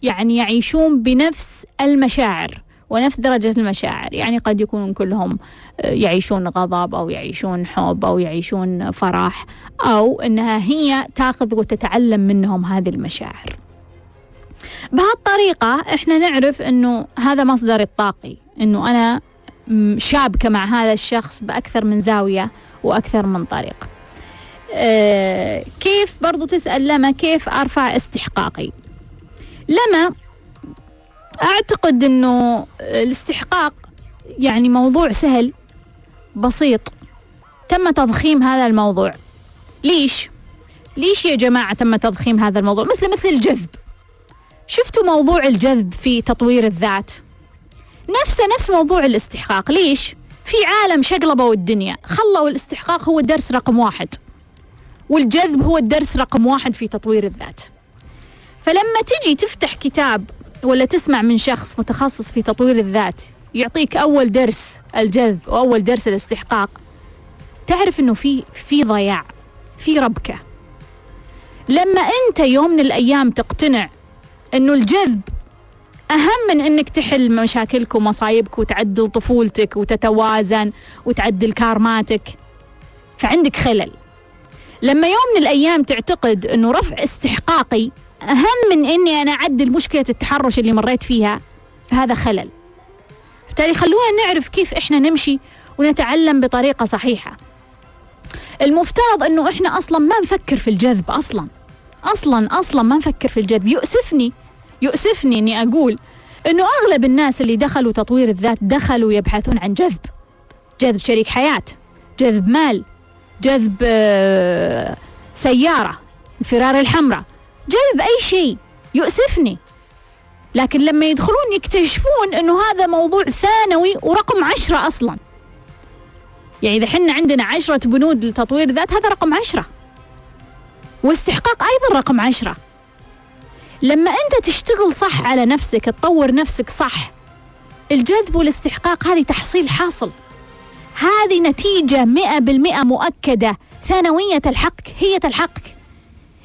A: يعني يعيشون بنفس المشاعر ونفس درجة المشاعر. يعني قد يكونون كلهم يعيشون غضب أو يعيشون حب أو يعيشون فرح أو أنها هي تأخذ وتتعلم منهم هذه المشاعر. بهالطريقة إحنا نعرف إنه هذا مصدر الطاقي إنه أنا شابكة مع هذا الشخص بأكثر من زاوية وأكثر من طريقة آه كيف برضو تسأل لما كيف أرفع استحقاقي؟ لما أعتقد أنه الاستحقاق يعني موضوع سهل بسيط تم تضخيم هذا الموضوع. ليش؟ ليش يا جماعة تم تضخيم هذا الموضوع؟ مثل مثل الجذب. شفتوا موضوع الجذب في تطوير الذات؟ نفسه نفس موضوع الاستحقاق. ليش؟ في عالم شقلبوا الدنيا. خلوا الاستحقاق هو الدرس رقم واحد. والجذب هو الدرس رقم واحد في تطوير الذات. فلما تجي تفتح كتاب ولا تسمع من شخص متخصص في تطوير الذات يعطيك أول درس الجذب وأول درس الاستحقاق تعرف إنه في في ضياع في ربكة. لما أنت يوم من الأيام تقتنع إنه الجذب أهم من إنك تحل مشاكلك ومصايبك وتعدل طفولتك وتتوازن وتعدل كارماتك. فعندك خلل. لما يوم من الأيام تعتقد إنه رفع استحقاقي أهم من إني أنا أعدل مشكلة التحرش اللي مريت فيها فهذا خلل. بالتالي خلونا نعرف كيف إحنا نمشي ونتعلم بطريقة صحيحة. المفترض أنه إحنا أصلا ما نفكر في الجذب أصلا. أصلا أصلا ما نفكر في الجذب. يؤسفني يؤسفني أني أقول أنه أغلب الناس اللي دخلوا تطوير الذات دخلوا يبحثون عن جذب. جذب شريك حياة جذب مال جذب آه، سيارة الفرار الحمراء جذب أي شيء يؤسفني. لكن لما يدخلون يكتشفون أنه هذا موضوع ثانوي ورقم عشرة أصلا. يعني إذا حنا عندنا عشرة بنود لتطوير ذات هذا رقم عشرة. واستحقاق أيضا رقم عشرة. لما أنت تشتغل صح على نفسك تطور نفسك صح الجذب والاستحقاق هذه تحصيل حاصل. هذه نتيجة مئة بالمئة مؤكدة. ثانوية الحق هي تلحقك.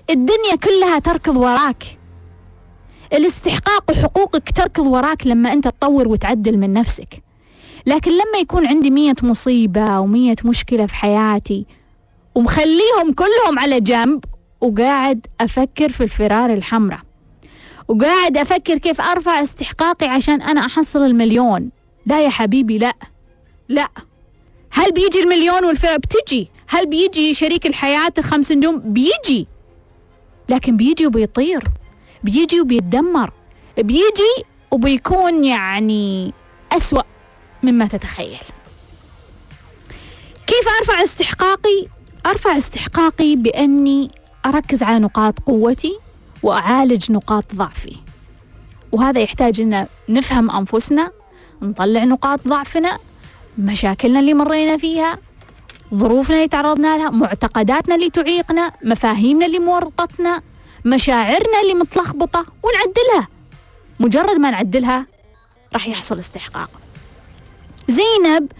A: الدنيا كلها تركض وراك. الاستحقاق وحقوقك تركض وراك لما أنت تطور وتعدل من نفسك. لكن لما يكون عندي مية مصيبة ومية مشكلة في حياتي ومخليهم كلهم على جنب وقاعد أفكر في الفرار الحمراء. وقاعد أفكر كيف أرفع استحقاقي عشان أنا أحصل المليون. لا يا حبيبي لا. لا. هل بيجي المليون والفرق؟ بتجي. هل بيجي شريك الحياة الخمس نجوم؟ بيجي. لكن بيجي وبيطير. بيجي وبيتدمر. بيجي وبيكون يعني أسوأ مما تتخيل. كيف أرفع استحقاقي؟ أرفع استحقاقي بأني أركز على نقاط قوتي. وأعالج نقاط ضعفي. وهذا يحتاج أن نفهم أنفسنا نطلع نقاط ضعفنا مشاكلنا اللي مرينا فيها ظروفنا اللي تعرضنا لها معتقداتنا اللي تعيقنا مفاهيمنا اللي مورطتنا مشاعرنا اللي متلخبطة ونعدلها. مجرد ما نعدلها راح يحصل استحقاق. زينب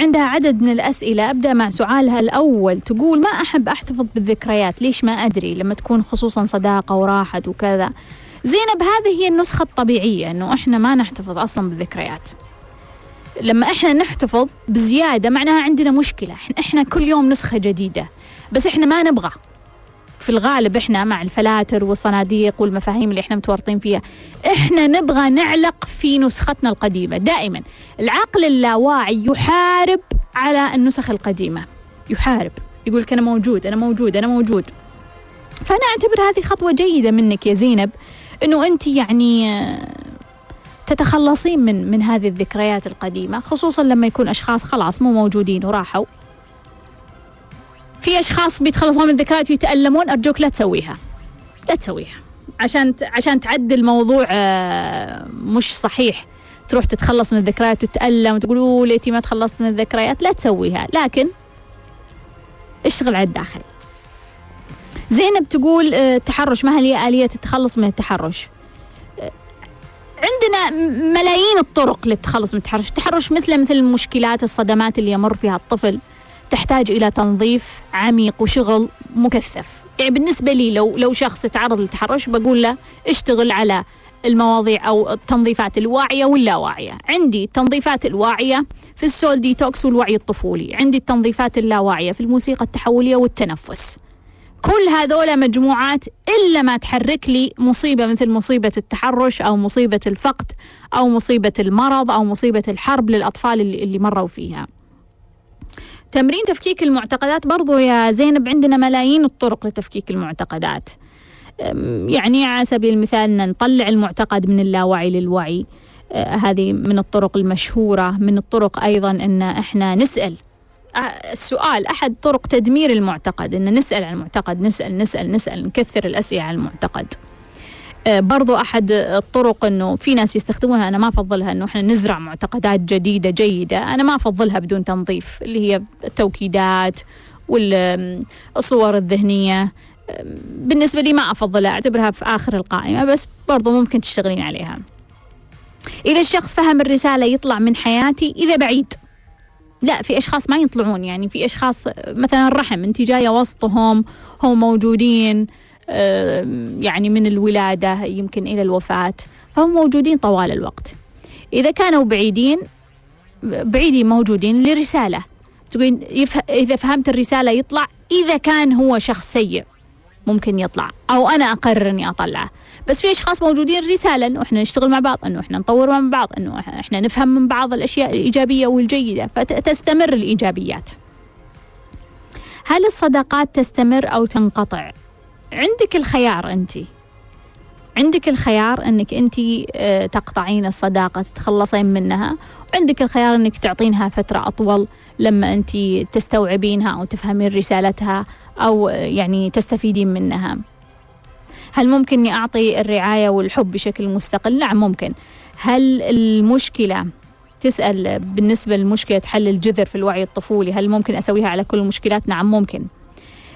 A: عندها عدد من الأسئلة. أبدأ مع سؤالها الأول. تقول ما أحب أحتفظ بالذكريات؟ ليش ما أدري؟ لما تكون خصوصا صداقة وراحت وكذا. زينب هذه هي النسخة الطبيعية أنه إحنا ما نحتفظ أصلا بالذكريات. لما إحنا نحتفظ بزيادة معناها عندنا مشكلة. إحنا كل يوم نسخة جديدة. بس إحنا ما نبغى. في الغالب إحنا مع الفلاتر والصناديق والمفاهيم اللي إحنا متورطين فيها. إحنا نبغى نعلق في نسختنا القديمة. دائما العقل اللاواعي يحارب على النسخ القديمة. يحارب. يقول لك أنا موجود أنا موجود أنا موجود. فأنا أعتبر هذه خطوة جيدة منك يا زينب إنه أنت يعني تتخلصين من من هذه الذكريات القديمة خصوصا لما يكون أشخاص خلاص مو موجودين وراحوا. في أشخاص بيتخلصون من الذكريات ويتألمون أرجوك لا تسويها. لا تسويها. عشان عشان تعدل موضوع آه، مش صحيح. تروح تتخلص من الذكريات وتتألم وتقول ليتي ما تخلصت من الذكريات. لا تسويها. لكن اشتغل على الداخل. زينب تقول التحرش آه، ما هي آلية التخلص من التحرش؟ آه، عندنا ملايين الطرق للتخلص من التحرش. التحرش مثل مثل المشكلات الصدمات اللي يمر فيها الطفل. تحتاج إلى تنظيف عميق وشغل مكثف. يعني بالنسبة لي لو لو شخص تعرض للتحرش بقول له اشتغل على المواضيع أو التنظيفات الواعية واللاواعية عندي التنظيفات الواعية في السول ديتوكس والوعي الطفولي. عندي التنظيفات اللاواعية في الموسيقى التحولية والتنفس. كل هذول مجموعات إلا ما تحرك لي مصيبة مثل مصيبة التحرش أو مصيبة الفقد أو مصيبة المرض أو مصيبة الحرب للأطفال اللي, اللي مروا فيها. تمرين تفكيك المعتقدات برضو يا زينب عندنا ملايين الطرق لتفكيك المعتقدات. يعني على سبيل المثال نطلع المعتقد من اللاوعي للوعي. أه، هذه من الطرق المشهورة من الطرق أيضا أن إحنا نسأل. السؤال أحد طرق تدمير المعتقد؟ أن نسأل عن المعتقد نسأل نسأل نسأل نكثر الأسئلة عن المعتقد. برضو أحد الطرق أنه في ناس يستخدمونها. أنا ما أفضلها أنه إحنا نزرع معتقدات جديدة جيدة. أنا ما أفضلها بدون تنظيف اللي هي التوكيدات والصور الذهنية. بالنسبة لي ما أفضلها أعتبرها في آخر القائمة بس برضو ممكن تشتغلين عليها. إذا الشخص فهم الرسالة يطلع من حياتي إذا بعيد. لا في أشخاص ما يطلعون يعني في أشخاص مثلا الرحم انت جاية وسطهم هم موجودين. يعني من الولادة يمكن إلى الوفاة فهم موجودين طوال الوقت. إذا كانوا بعيدين بعيدين موجودين لرسالة تقول إذا فهمت الرسالة يطلع إذا كان هو شخص سيء ممكن يطلع أو أنا أقرر إني أطلعه. بس في أشخاص موجودين رسالة إنه إحنا نشتغل مع بعض إنه إحنا نطور مع بعض إنه إحنا نفهم من بعض الأشياء الإيجابية والجيدة فتستمر الإيجابيات. هل الصداقات تستمر أو تنقطع؟ عندك الخيار أنت. عندك الخيار أنك أنت آه، تقطعين الصداقة تتخلصين منها. وعندك الخيار أنك تعطينها فترة أطول لما أنت تستوعبينها أو تفهمين رسالتها أو آه، يعني تستفيدين منها. هل ممكن أني أعطي الرعاية والحب بشكل مستقل؟ نعم ممكن. هل المشكلة تسأل بالنسبة لمشكلة حل الجذر في الوعي الطفولي هل ممكن أسويها على كل المشكلات؟ نعم ممكن.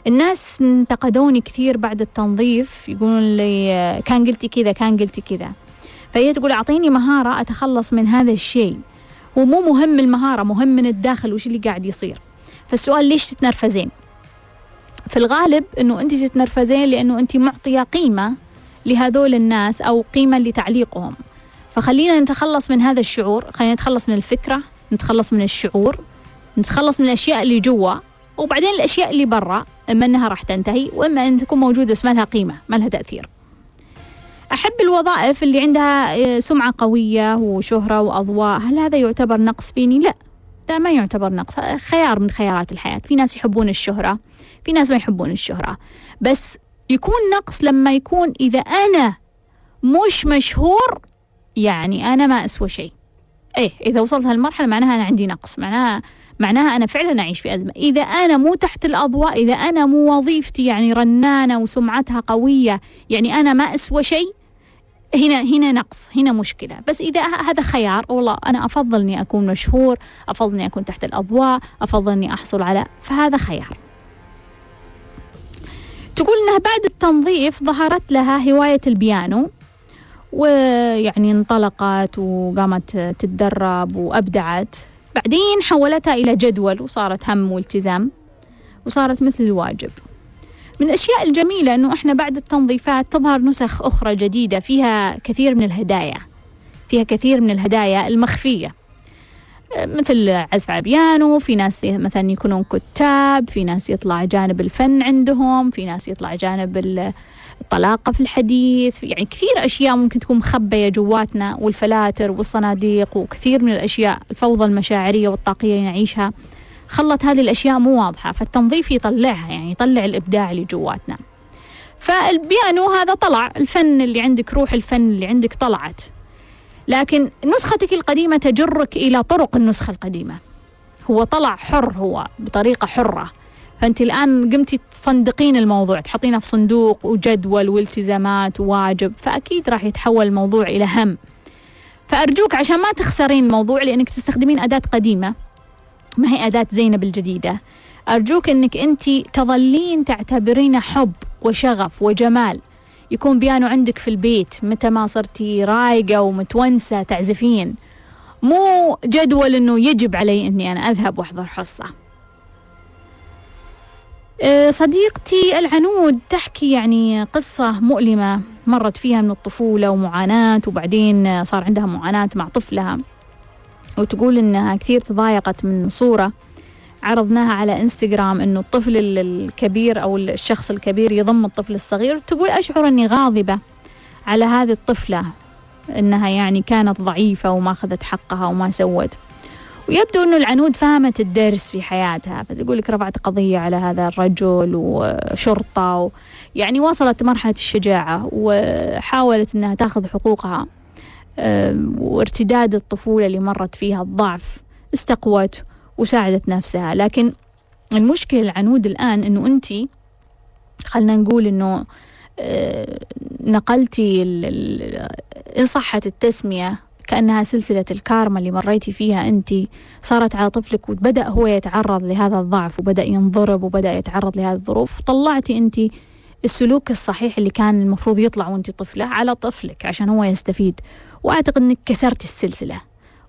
A: الناس انتقدوني كثير بعد التنظيف يقولون لي كان قلتي كذا كان قلتي كذا. فهي تقول أعطيني مهارة أتخلص من هذا الشيء. ومو مهم المهارة مهم من الداخل وش اللي قاعد يصير. فالسؤال ليش تتنرفزين؟ في الغالب أنه أنت تتنرفزين لأنه أنت معطية قيمة لهذول الناس أو قيمة لتعليقهم. فخلينا نتخلص من هذا الشعور خلينا نتخلص من الفكرة نتخلص من الشعور نتخلص من الأشياء اللي جوا. وبعدين الأشياء اللي برا إما أنها راح تنتهي وإما أن تكون موجودة بس ما لها قيمة ما لها تأثير. أحب الوظائف اللي عندها آه، سمعة قوية وشهرة وأضواء هل هذا يعتبر نقص فيني؟ لا لا ما يعتبر نقص. خيار من خيارات الحياة. في ناس يحبون الشهرة في ناس ما يحبون الشهرة. بس يكون نقص لما يكون إذا أنا مش مشهور يعني أنا ما أسوى شيء. إيه إذا وصلت هالمرحلة معناها أنا عندي نقص معناها معناها أنا فعلا أعيش في أزمة. إذا أنا مو تحت الأضواء إذا أنا مو وظيفتي يعني رنانة وسمعتها قوية يعني أنا ما أسوى شيء هنا هنا نقص هنا مشكلة. بس إذا هذا خيار والله أنا أفضل أني أكون مشهور أفضل أني أكون تحت الأضواء أفضل أني أحصل على فهذا خيار. تقول أنها بعد التنظيف ظهرت لها هواية البيانو ويعني انطلقت وقامت تتدرب وأبدعت. بعدين حولتها إلى جدول وصارت هم والتزام وصارت مثل الواجب. من الأشياء الجميلة أنه إحنا بعد التنظيفات تظهر نسخ أخرى جديدة فيها كثير من الهدايا فيها كثير من الهدايا المخفية. مثل عزف على البيانو في ناس مثلا يكونون كتاب في ناس يطلع جانب الفن عندهم في ناس يطلع جانب الطلاقة في الحديث يعني كثير أشياء ممكن تكون مخبية جواتنا والفلاتر والصناديق وكثير من الأشياء الفوضى المشاعرية والطاقية اللي نعيشها خلت هذه الأشياء مو واضحة فالتنظيف يطلعها يعني يطلع الإبداع اللي جواتنا. فالبيانو هذا طلع الفن اللي عندك روح الفن اللي عندك طلعت. لكن نسختك القديمة تجرك إلى طرق النسخة القديمة. هو طلع حر هو بطريقة حرة. فأنت الآن قمتي تصندقين الموضوع تحطينه في صندوق وجدول والتزامات وواجب فأكيد راح يتحول الموضوع إلى هم. فأرجوك عشان ما تخسرين الموضوع لأنك تستخدمين أداة قديمة ما هي أداة زينب الجديدة. أرجوك أنك أنت تظلين تعتبرين حب وشغف وجمال. يكون بيانو عندك في البيت متى ما صرتي رايقة ومتونسة تعزفين. مو جدول أنه يجب علي أني أنا أذهب وأحضر حصة. أه، صديقتي العنود تحكي يعني قصة مؤلمة مرت فيها من الطفولة ومعاناة وبعدين صار عندها معاناة مع طفلها. وتقول إنها كثير تضايقت من صورة عرضناها على إنستغرام إنه الطفل الكبير أو الشخص الكبير يضم الطفل الصغير. تقول أشعر إني غاضبة على هذه الطفلة إنها يعني كانت ضعيفة وما أخذت حقها وما سوت. ويبدو إنه العنود فهمت الدرس في حياتها فتقول لك رفعت قضية على هذا الرجل وشرطة و يعني وصلت مرحله الشجاعة وحاولت إنها تأخذ حقوقها وارتداد الطفولة اللي مرت فيها الضعف استقوت وساعدت نفسها. لكن المشكلة العنود الآن أنه أنت خلنا نقول أنه آه، نقلتي إن صحت التسمية كأنها سلسلة الكارما اللي مريتي فيها أنت. صارت على طفلك وبدأ هو يتعرض لهذا الضعف وبدأ ينضرب وبدأ يتعرض لهذه الظروف. طلعتي أنت السلوك الصحيح اللي كان المفروض يطلع وأنت طفلة على طفلك عشان هو يستفيد. وأعتقد أنك كسرتي السلسلة.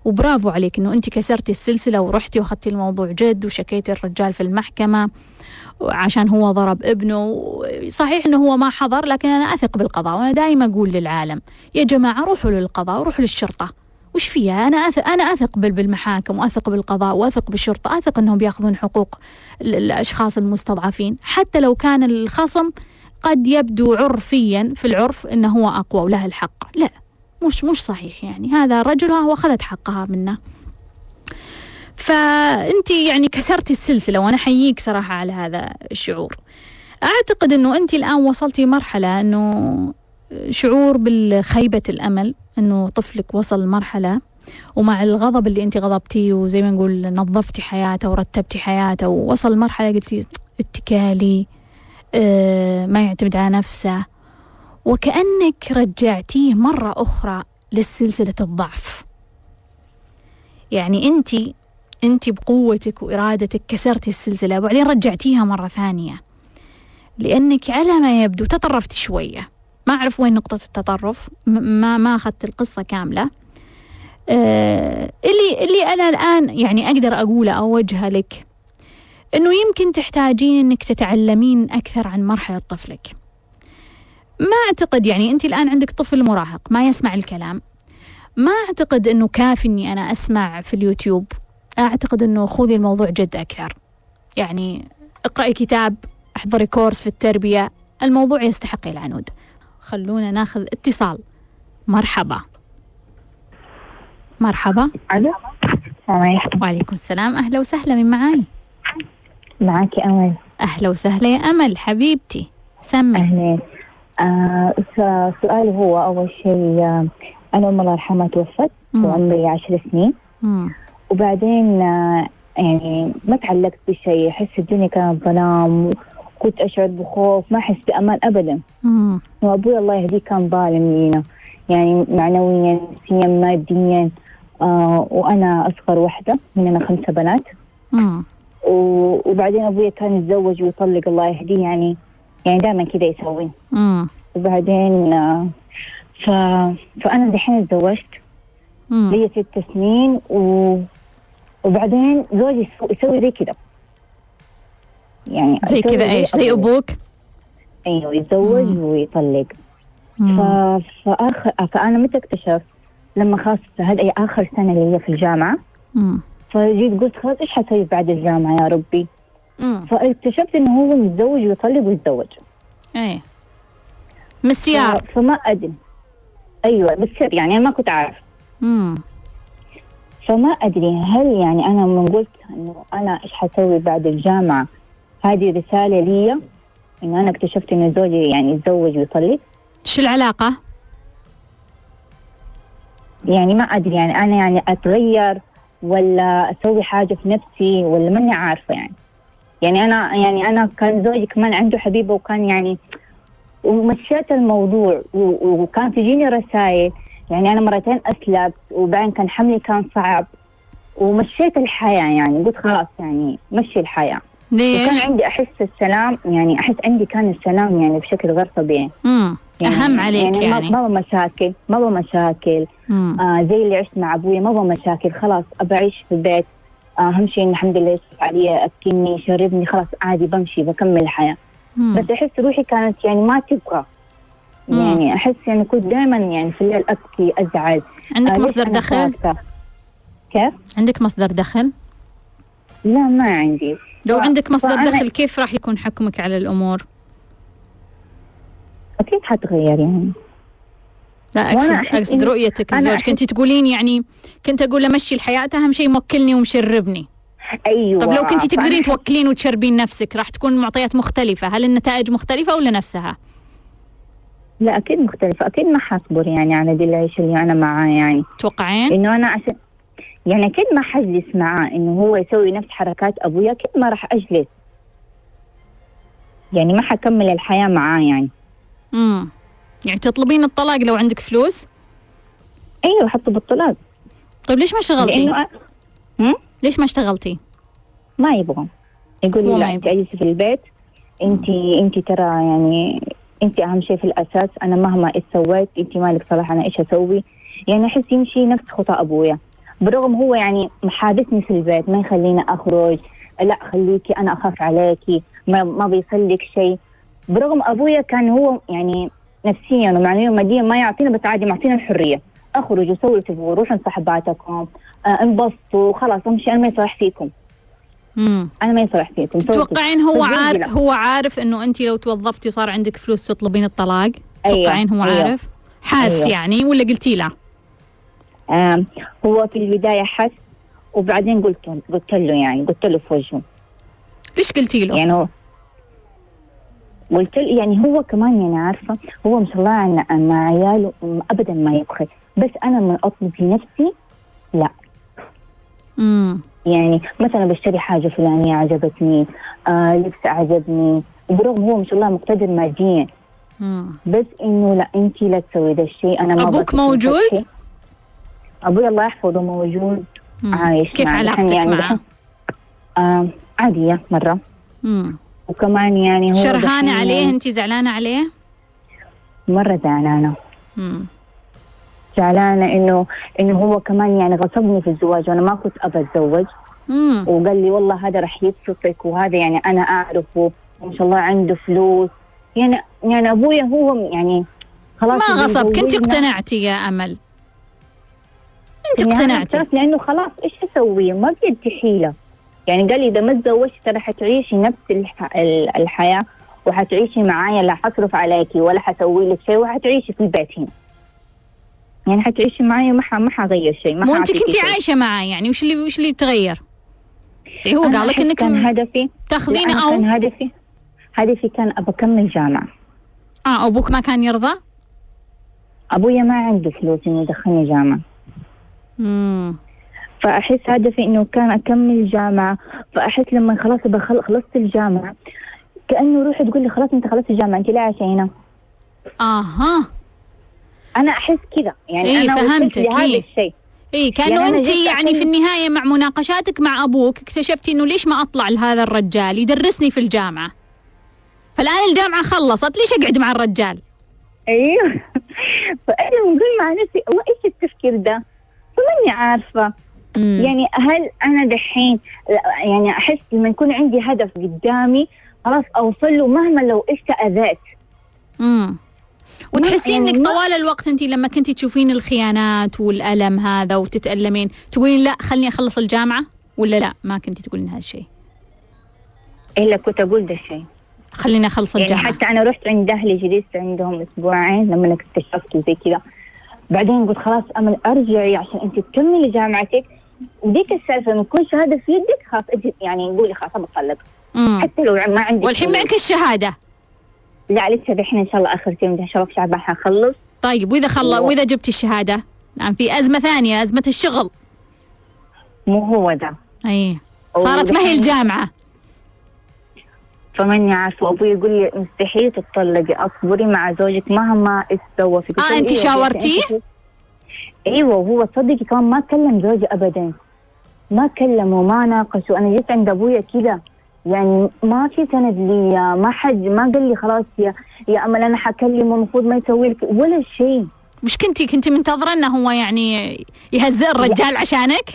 A: وبرافو عليك إنه أنت كسرتي السلسلة ورحتي وأخذتي الموضوع جد وشكيتي الرجال في المحكمة. عشان هو ضرب ابنه. صحيح إنه هو ما حضر لكن أنا أثق بالقضاء وأنا دائما أقول للعالم يا جماعة روحوا للقضاء وروحوا للشرطة. وش فيها؟ أنا أثق أنا أثق بالمحاكم وأثق بالقضاء وأثق بالشرطة أثق إنهم بيأخذون حقوق الأشخاص المستضعفين. حتى لو كان الخصم قد يبدو عرفيا في العرف إنه هو أقوى وله الحق. لا مش مش صحيح يعني. هذا رجل هو أخذت حقها منه فأنت يعني كسرتي السلسلة وأنا أحييك صراحة على هذا الشعور. أعتقد أنه أنت الآن وصلتي مرحلة أنه شعور بالخيبة الأمل أنه طفلك وصل لمرحلة ومع الغضب اللي أنت غضبتيه وزي ما نقول نظفتي حياته ورتبتي حياته ووصل لمرحلة قلتي اتكالي آه ما يعتمد على نفسه وكأنك رجعتيه مرة أخرى لسلسلة الضعف. يعني أنت أنت بقوتك وإرادتك كسرتي السلسلة. وبعدين رجعتيها مرة ثانية. لأنك على ما يبدو تطرفتي شوية. ما أعرف وين نقطة التطرف. ما ما أخذت القصة كاملة. آه اللي اللي أنا الآن يعني أقدر أقوله أو أوجهه لك إنه يمكن تحتاجين إنك تتعلمين أكثر عن مرحلة طفلك. ما أعتقد يعني أنت الآن عندك طفل مراهق ما يسمع الكلام. ما أعتقد أنه كافي أني أنا أسمع في اليوتيوب. أعتقد أنه خذي الموضوع جد أكثر. يعني اقرأي كتاب احضري كورس في التربية الموضوع يستحق العنود. خلونا ناخذ اتصال. مرحبا. مرحبا.
D: ألو.
A: وعليكم السلام. أهلا وسهلا. من معاي
D: معك أمل.
A: أهلا وسهلا يا أمل. حبيبتي سمي
D: أهلين. آه سؤالي هو أول شيء آه أنا أم الله يرحمها توفت وعمري عشر سنين.
A: مم.
D: وبعدين آه يعني ما تعلقت بشيء أحس الدنيا كانت ظلام كنت أشعر بخوف ما أحس بأمان أبدا
A: مم.
D: وأبوي الله يهديه كان ظالم لينا يعني معنويا نفسيا ماديا آه وأنا أصغر واحدة مننا خمسه بنات
A: مم.
D: و- وبعدين أبوي كان يتزوج ويطلق الله يهديه يعني يعني دائما كذا يسوي
A: مم.
D: وبعدين آه ف... فأنا دحين تزوجت. لي ست سنين و... وبعدين زوجي يسو- يسوي زي كذا يعني
A: زي كذا إيش زي أبوك؟
D: أيوه يتزوج
A: مم.
D: ويطلق. ف...
A: مم.
D: فآخر فأنا متى اكتشفت؟ لما خلاص هذه آخر سنة لي في الجامعة.
A: مم.
D: فجيت قلت خلاص إيش حسوي بعد الجامعة يا ربي؟
A: مم.
D: فاكتشفت إنه هو متزوج ويطلق ويتزوج.
A: إيه. مسيار
D: فما أدري. أيوه بالسر يعني أنا ما كنت عارف. فما أدري هل يعني أنا من قلت إنه أنا إيش حسوي بعد الجامعة؟ هذه رسالة لي إنه أنا اكتشفت إنه زوجي يعني يتزوج ويطلق
A: شو العلاقة؟
D: يعني ما أدري يعني أنا يعني أتغير ولا أسوي حاجة في نفسي ولا ماني عارفة يعني. يعني أنا يعني أنا كان زوجي كمان عنده حبيبة وكان يعني ومشيت الموضوع وكان تجيني رسائل يعني أنا مرتين أسلبت وبعدين كان حملي كان صعب ومشيت الحياة يعني قلت خلاص يعني مشي الحياة
A: ليش؟
D: وكان عندي أحس السلام يعني أحس عندي كان السلام يعني بشكل غير طبيعي
A: مم.
D: يعني
A: أهم عليك
D: يعني,
A: يعني
D: ما ما مشاكل ما مشاكل
A: مم.
D: آه زي اللي عشت مع أبوي ما مشاكل خلاص أعيش في البيت آه، أهم شيء الحمد لله يصرف علي اكلني يشربني خلاص عادي بمشي بكمل الحياة
A: مم.
D: بس أحس روحي كانت يعني ما تبغى. يعني أحس يعني كنت دائما يعني في الليل أبكي أزعل.
A: عندك
D: آه،
A: مصدر دخل؟
D: كيف؟
A: عندك مصدر دخل؟
D: لا ما عندي.
A: لو عندك مصدر دخل كيف راح يكون حكمك على الأمور؟
D: أكيد حتغير يعني.
A: لا اقصد
D: أقصد
A: رؤيتك لزوجك
D: أحس-
A: كنت تقولين يعني كنت أقول له مشي الحياة أهم شيء موكلني ومشربني.
D: أيوه.
A: طب لو كنت تقدرين توكلين وتشربين نفسك راح تكون المعطيات مختلفة. هل النتائج مختلفة ولا نفسها؟
D: لا أكيد مختلفة أكيد ما حصبر يعني على دي العيشه اللي أنا معاه يعني.
A: تتوقعين
D: إنه أنا عشان يعني أكيد ما حجلس معاه إنه هو يسوي نفس حركات أبويا أكيد ما راح أجلس. يعني ما حكمل الحياة معاه يعني.
A: امم يعني تطلبين الطلاق لو عندك فلوس؟
D: أيوه حطه بالطلاق
A: طيب ليش ما اشتغلتي؟
D: لأنه أ- هم؟
A: ليش ما اشتغلتي؟
D: ما يبغى يقول لي لا انت اجلسي في البيت انت انت ترى يعني انت اهم شيء في الاساس أنا مهما إيش سويت انت مالك صلاح أنا إيش أسوي؟ يعني احس يمشي نفس خطى ابويا. بالرغم هو يعني محابسني في البيت ما يخليني اخرج لا خليكي أنا اخاف عليكي ما ما بيصير لك شيء. برغم ابويا كان هو يعني نفسيا ومعنويا وماديا ما يعطينا بس عادي معطينا الحرية. اخرجوا سووا اللي تبغوا روحوا صحباتكم آه انبسطوا خلاص اهم شيء أنا ما يصلح فيكم. أنا ما يصلح فيكم
A: تتوقعين هو عارف
D: لا.
A: هو عارف إنه انت لو توظفتي وصار عندك فلوس تطلبين الطلاق؟
D: أيوة،
A: تتوقعين هو
D: أيوة.
A: عارف؟ حاس
D: أيوة.
A: يعني ولا قلتي له؟
D: هو في البداية حس وبعدين قلت قلت له يعني قلت له في وجهه.
A: ليش قلتي له؟
D: يعني هو قلت له يعني هو كمان يعني عارفة هو ما شاء الله عن- مع عياله ابدا ما يبخل. بس أنا من أطلب لنفسي لا.
A: امم
D: يعني مثلا بشتري حاجة فلانية عجبتني آه لبس عجبني وبرغم هو ما شاء الله مقتدر ماديا. بس إنه لا انت لا تسوي ذا الشيء أنا ما ذا
A: موجود؟
D: أبوي الله يحفظه موجود. عايش
A: كيف. علاقتك
D: يعني
A: معه؟
D: آه عادية مرة.
A: امم
D: وكمان يعني هو
A: شرهانة
D: دحين
A: عليه؟ انت زعلانة عليه؟
D: مرة زعلانة. زعلانة إنه إنه هو كمان يعني غصبني في الزواج وأنا ما كنت أبى أتزوج.
A: امم
D: وقال لي والله هذا راح يبسطك وهذا يعني أنا أعرفه وما شاء الله عنده فلوس. يعني يعني أبويا هو يعني خلاص
A: ما غصبك انت. اقتنعتي يا أمل؟ انت
D: يعني
A: اقتنعتي.
D: اعترفت لأنه خلاص إيش أسوي؟ ما بيدي حيلة يعني قال لي إذا ما تزوجت ترى حتعيشي نفس الح... ال- الحياة وحتعيشي معايا لا حصرف عليكي ولا حسوي لك شيء وحتعيشي في البيت هنا. يعني حتعيشي معايا ما. ما حغير شيء ما
A: مو انت
D: حأعطيكي
A: كنتي. عايشة معاه يعني وش اللي وش اللي بتغير؟ يعني هو قال لك إنك
D: كان هدفي
A: تاخذين
D: أنا
A: أو
D: كان هدفي هدفي كان ابى أكمل جامعة
A: آه أبوك ما كان يرضى؟
D: أبويا ما عنده فلوس إنه يدخلني جامعة
A: امم
D: فأحس هدفي إنه كان أكمل جامعة فأحس لما خلاص خلصت الجامعة كأنه روحي تقول لي خلاص أنت خلصت الجامعة أنت لا عايشة هنا
A: أها
D: أنا أحس كذا. يعني
A: إيه،
D: أنا
A: فهمتك،
D: لهذا
A: إيه.
D: الشيء.
A: اي كأنه
D: يعني أنت
A: يعني في النهاية مع مناقشاتك مع أبوك اكتشفتي إنه ليش ما أطلع لهذا الرجال؟ يدرسني في الجامعة. فالآن الجامعة خلصت ليش أقعد مع الرجال؟
D: أيوه. <laughs> فأنا بقول مع نفسي هو إيش التفكير ده؟ فماني عارفة.
A: مم.
D: يعني هل أنا دحين يعني أحس لما يكون عندي هدف قدامي خلاص أوصل له مهما لو إيش اذيت
A: امم وتحسين
D: يعني إنك
A: طوال الوقت انت لما كنتي تشوفين الخيانات والألم هذا وتتألمين تقولين لا خلني أخلص الجامعة؟ ولا لا ما كنتي تقولين هذا الشيء؟
D: إلا كنت أقول ده الشيء.
A: خليني أخلص
D: يعني
A: الجامعة.
D: حتى أنا رحت عند أهلي جلست عندهم أسبوعين لما أنا اكتشفت زي كذا. بعدين قلت خلاص امل أرجعي عشان انت تكملي جامعتك. وديك السالفة لما يكون شهادة في يدك خلاص يعني قولي خلاص بطلق. حتى لو ما عندك
A: والحين. معك الشهاده
D: لا لسه دحين إن شاء الله آخر ترم ان شاء الله في شعبان حخلص
A: طيب وإذا خل...
D: أيوة.
A: وإذا جبتي الشهادة؟ الان في أزمة ثانية أزمة الشغل.
D: مو هو ده.
A: أي. صارت ما هي الجامعة؟
D: فماني عارفة. أبوي يقول لي مستحيل تطلقي أصبري مع زوجك مهما إيش سوى فيك قلت له
A: أنت
D: إيوه،
A: شاورتيه؟
D: أيوه وهو تصدقي كمان ما كلم زوجي ابدا. ما كلمه ما ناقشوا أنا جيت عند أبويا كذا يعني ما في سند لي ما حد ما قال لي خلاص يا يا أمل أنا حكلمه المفروض ما يسوي لك ولا شيء.
A: وش كنتي كنتي منتظرة إنه هو يعني يهزئ الرجال عشانك؟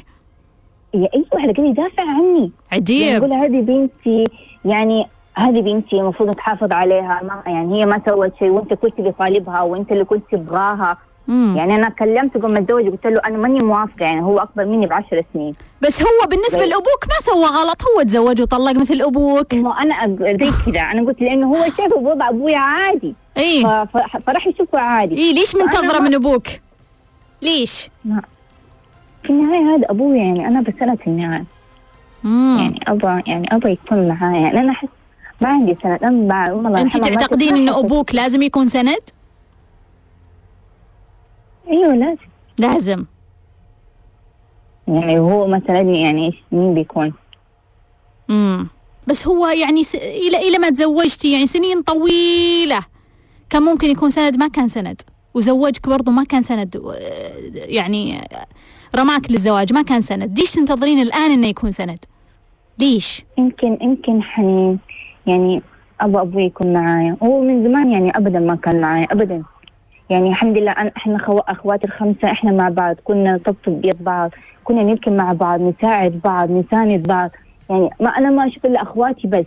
D: يا أيوه على قال يدافع عني. يعني
A: عجيب
D: يقول هذه بنتي يعني هذه بنتي المفروض تحافظ عليها ما يعني هي ما سوت شيء وأنت كنت اللي طالبها وأنت اللي كنت تبغاها.
A: مم.
D: يعني أنا كلمته قبل ما أتزوج قلت له أنا ماني موافقة يعني هو أكبر مني بعشر سنين.
A: بس هو
D: بالنسبة
A: لأبوك ما سوى غلط هو تزوج وطلق مثل أبوك.
D: ما أنا زي كذا أنا قلت لأنه هو شايفه بوضع ابويا عادي.
A: اي
D: فراح يشوفه عادي.
A: اي ليش منتظرة
D: ما-
A: من أبوك؟ ليش؟
D: في النهاية هذا أبوي يعني أنا في النهاية.
A: مم.
D: يعني أبغى يعني أبغى يكون معايا يعني أنا أحس ما عندي سند. أنا مع أم الله
A: انت
D: ما
A: تعتقدين إنه أبوك لازم يكون سند؟
D: أيوه لازم.
A: لازم.
D: يعني هو مثلا يعني مين بيكون؟
A: امم بس هو يعني س... إلى إلى ما تزوجتي يعني سنين طويلة. كان ممكن يكون سند ما كان سند. وزوجك برضه ما كان سند. يعني رماك للزواج ما كان سند. ليش تنتظرين الآن إنه يكون سند؟ ليش؟
D: يمكن يمكن حنين. يعني أبغى أبوي يكون معايا. هو من زمان يعني ابدا ما كان معايا ابدا. يعني الحمد لله أنا إحنا خو... اخواتي الخمسة إحنا مع بعض كنا نطبطب بيد بعض كنا نبكي مع بعض نساعد بعض نساند بعض. يعني ما أنا ما أشوف إلا أخواتي بس.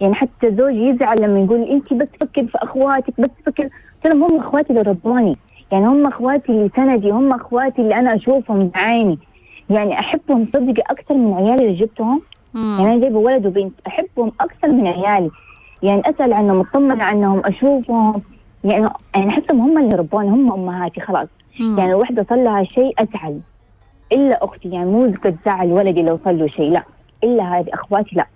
D: يعني حتى زوجي يزعل لما يقول انت بس تفكر في أخواتك بس تفكر. ترى هم أخواتي اللي ربوني. يعني هم أخواتي اللي سندي هم أخواتي اللي أنا أشوفهم بعيني. يعني أحبهم صدقي أكثر من عيالي اللي جبتهم.
A: مم.
D: يعني أنا جايبة ولد وبنت أحبهم أكثر من عيالي. يعني أسأل عنهم أطمن عنهم أشوفهم. يعني يعني احسهم هم اللي ربوني هم أمهاتي خلاص.
A: مم.
D: يعني الوحده صار لها شيء أزعل. إلا أختي يعني مو تزعل ولدي لو صار له شيء لا. إلا هذه أخواتي لا.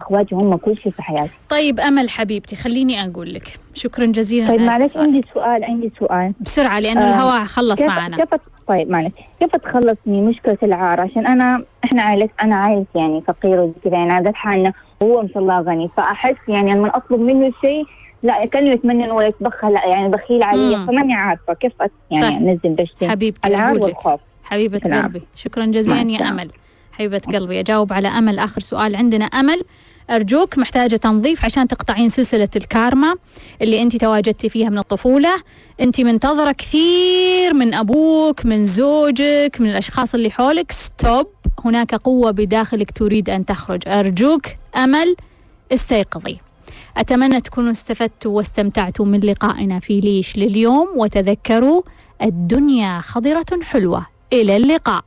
D: أخواتي هم كل شيء في حياتي.
A: طيب أمل حبيبتي خليني أقول لك. شكرا جزيلا
D: طيب معلش. عندي سؤال عندي سؤال.
A: بسرعة لأنه
D: آه،
A: الهواء خلص
D: كيف
A: معنا.
D: كيف طيب معلش. كيف تخلصني مشكلة العار؟ عشان أنا إحنا عائلة أنا عائلتي يعني فقيرة وزي كذا يعني عادت حالنا وهو ما شاء الله غني. فأحس يعني لما أطلب منه شيء لا كانه يتمنى انه يتبخل لا يعني بخيل علي. فماني عارفة كيف يعني
A: طيب.
D: أنزل دشتي
A: حبيبتي
D: العار والخوف.
A: حبيبة
D: العفو.
A: قلبي. شكرا جزيلا يا. أمل. حبيبة قلبي أجاوب على أمل. آخر سؤال عندنا. أمل أرجوك محتاجة تنظيف عشان تقطعين سلسلة الكارما اللي أنت تواجدتي فيها من الطفولة. أنت منتظرة كثير من أبوك من زوجك من الأشخاص اللي حولك. ستوب هناك قوة بداخلك تريد أن تخرج. أرجوك أمل استيقظي. أتمنى تكونوا استفدتوا واستمتعتوا من لقائنا في ليش لليوم وتذكروا الدنيا خضرة حلوة. إلى اللقاء.